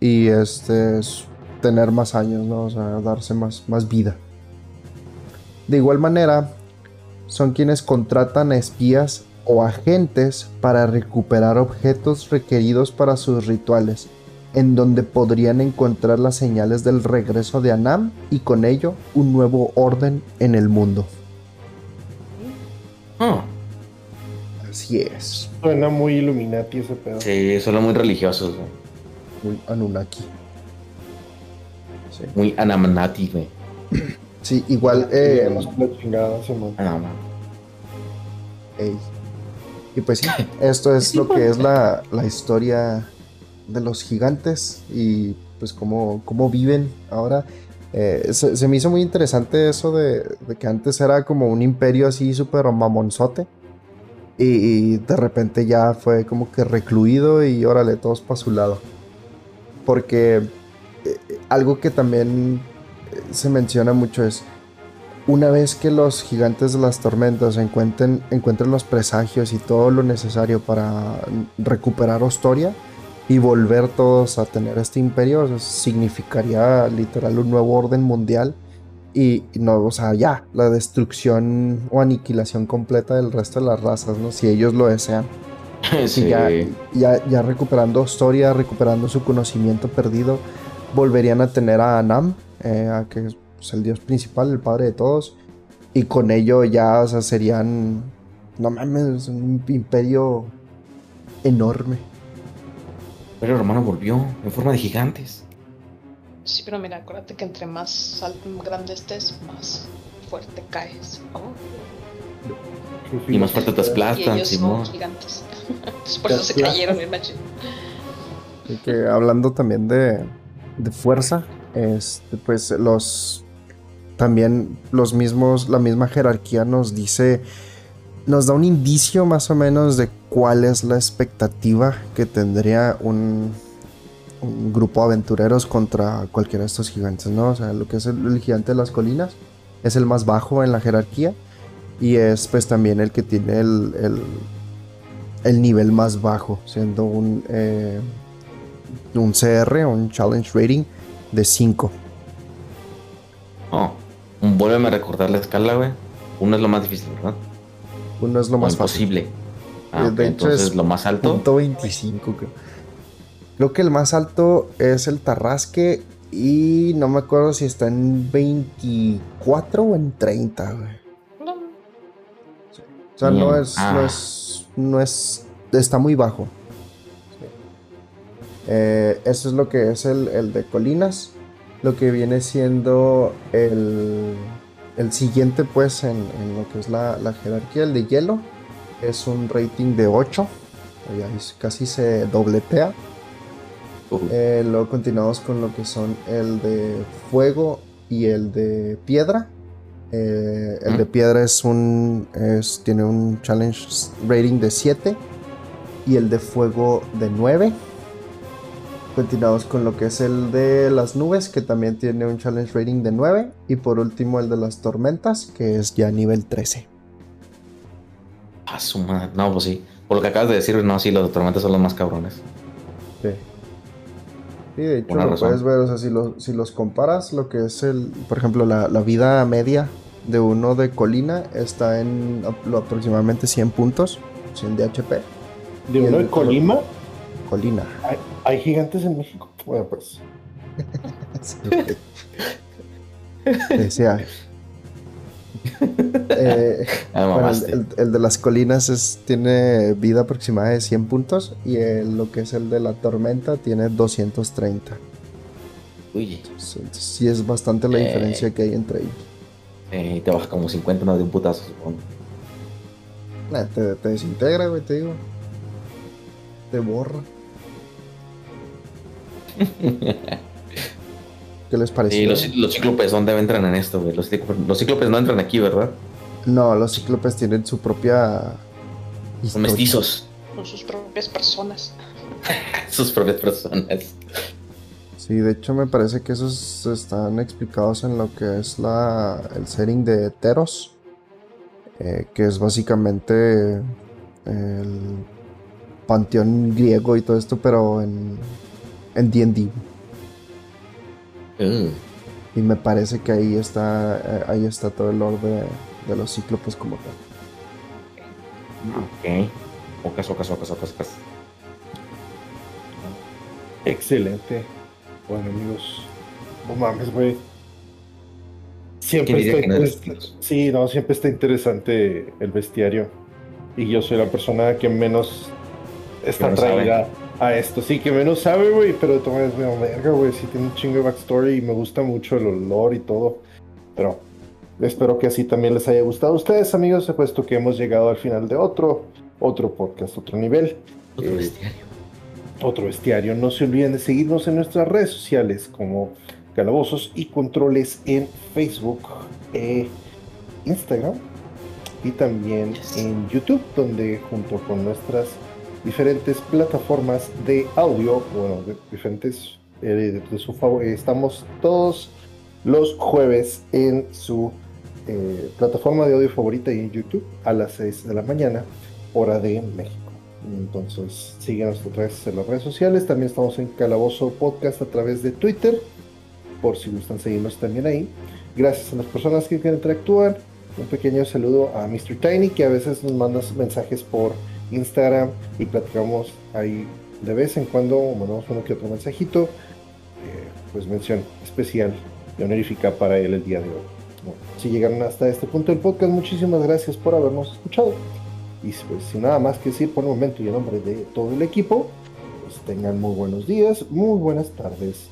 y este es tener más años, ¿no? O sea, darse más, más vida. De igual manera, son quienes contratan espías o agentes para recuperar objetos requeridos para sus rituales, en donde podrían encontrar las señales del regreso de Anam y con ello un nuevo orden en el mundo. Ah. Así es. Suena muy Illuminati ese pedo. Sí, suena muy religiosos, güey. Muy Anunnaki. Sí. Muy Anamanati, güey. Sí, igual. Eh, Y pues sí, esto es lo que es la, la historia de los gigantes y pues cómo, cómo viven ahora. Eh, se, me hizo muy interesante eso de, que antes era como un imperio así súper mamonzote. Y, de repente ya fue como que recluido y órale, todos para su lado. Porque eh, algo que también eh, se menciona mucho es, una vez que los gigantes de las tormentas encuentren, los presagios y todo lo necesario para recuperar Ostoria, y volver todos a tener este imperio significaría literal un nuevo orden mundial y, no, o sea, ya, la destrucción o aniquilación completa del resto de las razas, ¿no? Si ellos lo desean. Sí. ya, ya, recuperando historia, recuperando su conocimiento perdido, volverían a tener a Anam, eh, a que es pues, el dios principal, el padre de todos, y con ello ya, o sea, serían, no mames, un imperio enorme. Pero el romano volvió en forma de gigantes. Sí, pero mira, acuérdate que entre más grande estés, más fuerte caes. Y más fuerte te aplastan, Son gigantes. por eso se cayeron. Y que hablando también de, de fuerza, este, pues los también los mismos, la misma jerarquía nos dice, nos da un indicio más o menos de cuál es la expectativa que tendría un, grupo de aventureros contra cualquiera de estos gigantes, ¿no? O sea, lo que es el, gigante de las colinas es el más bajo en la jerarquía y es pues también el que tiene el, el, nivel más bajo, siendo un, eh, un CR, un Challenge Rating de 5. Oh, vuélveme a recordar la escala, güey. Uno es lo más difícil, ¿verdad? Uno es lo más imposible. Ah, de hecho entonces lo más alto. 25, creo. Creo que el más alto es el Tarrasque y no me acuerdo si está en 24 o en 30, güey. O sea, no es, no ah. es, no es, está muy bajo. Eh, eso es lo que es el, de colinas. Lo que viene siendo el, el siguiente, pues, en, lo que es la, la jerarquía, el de hielo es un rating de 8. casi se dobletea. Eh, luego continuamos con lo que son el de fuego y el de piedra. Eh, el de piedra es un. tiene un challenge rating de 7. Y el de fuego de 9. Continuamos con lo que es el de las nubes, que también tiene un challenge rating de 9. Y por último el de las tormentas, que es ya nivel 13. A su madre. No, pues sí. Por lo que acabas de decir, no, sí, los tormentas son los más cabrones. Sí. Sí, de hecho lo puedes ver, o sea, si, si, los comparas, lo que es el, por ejemplo, la, vida media de uno de colina está en aproximadamente 100 puntos, 100 de HP. ¿De uno de Colima? Colina. ¿Hay, gigantes en México? Bueno, pues. sí, Eh, el, de las colinas tiene vida aproximada de 100 puntos y lo que es el de la tormenta tiene 230. Uy. sí es bastante la eh. diferencia que hay entre ellos. Eh, te baja como 50 más de un putazo, supongo. te, te desintegra, güey, te digo. Te borra. ¿Qué les parece? Sí, los, los, cíclopes, ¿dónde entran en esto, güey? Los, los, cíclopes no entran aquí, ¿verdad? No, los cíclopes tienen su propia. Son mestizos. Son sus propias personas. sus propias personas. Sí, de hecho me parece que esos están explicados en lo que es la, el setting de Teros, eh, que es básicamente el panteón griego y todo esto, pero en D&D. Y me parece que ahí está, eh, ahí está todo el orden de, los cíclopes como tal. Ok. Ocas, ocas, ocas, ocas, ocas. Excelente. Bueno, amigos. No mames, güey. Siempre está interesante. Sí, no, siempre está interesante el bestiario. Y yo soy la persona que menos está traída a esto. Sí, que menos sabe, güey, pero de todas maneras me verga, güey. Sí tiene un chingo de backstory y me gusta mucho el olor y todo. Pero espero que así también les haya gustado a ustedes, amigos, puesto que hemos llegado al final de otro, otro podcast, otro nivel. Otro eh, bestiario. Otro bestiario. No se olviden de seguirnos en nuestras redes sociales como Calabozos y Controles en Facebook, e Instagram y también en YouTube, donde junto con nuestras diferentes plataformas de audio, bueno, de diferentes eh, de, su favor, estamos todos los jueves en su eh, plataforma de audio favorita y en YouTube a las 6 de la mañana, hora de México. Entonces, síguenos otra vez en las redes sociales. También estamos en Calabozo Podcast a través de Twitter, por si gustan seguirnos también ahí. Gracias a las personas que interactúan. Un pequeño saludo a Mr. Tiny, que a veces nos manda mensajes por Instagram y platicamos ahí de vez en cuando, mandamos uno que otro mensajito. Eh, pues mención especial y honorífica para él el día de hoy. si llegaron hasta este punto del podcast, muchísimas gracias por habernos escuchado. Y pues sin nada más que decir por el momento y en nombre de todo el equipo, pues tengan muy buenos días, muy buenas tardes,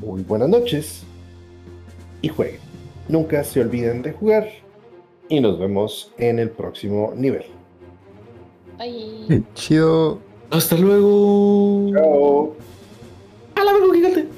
muy buenas noches y jueguen. Nunca se olviden de jugar y nos vemos en el próximo nivel. Bye. Chido. Hasta luego. Chao. A la gigante.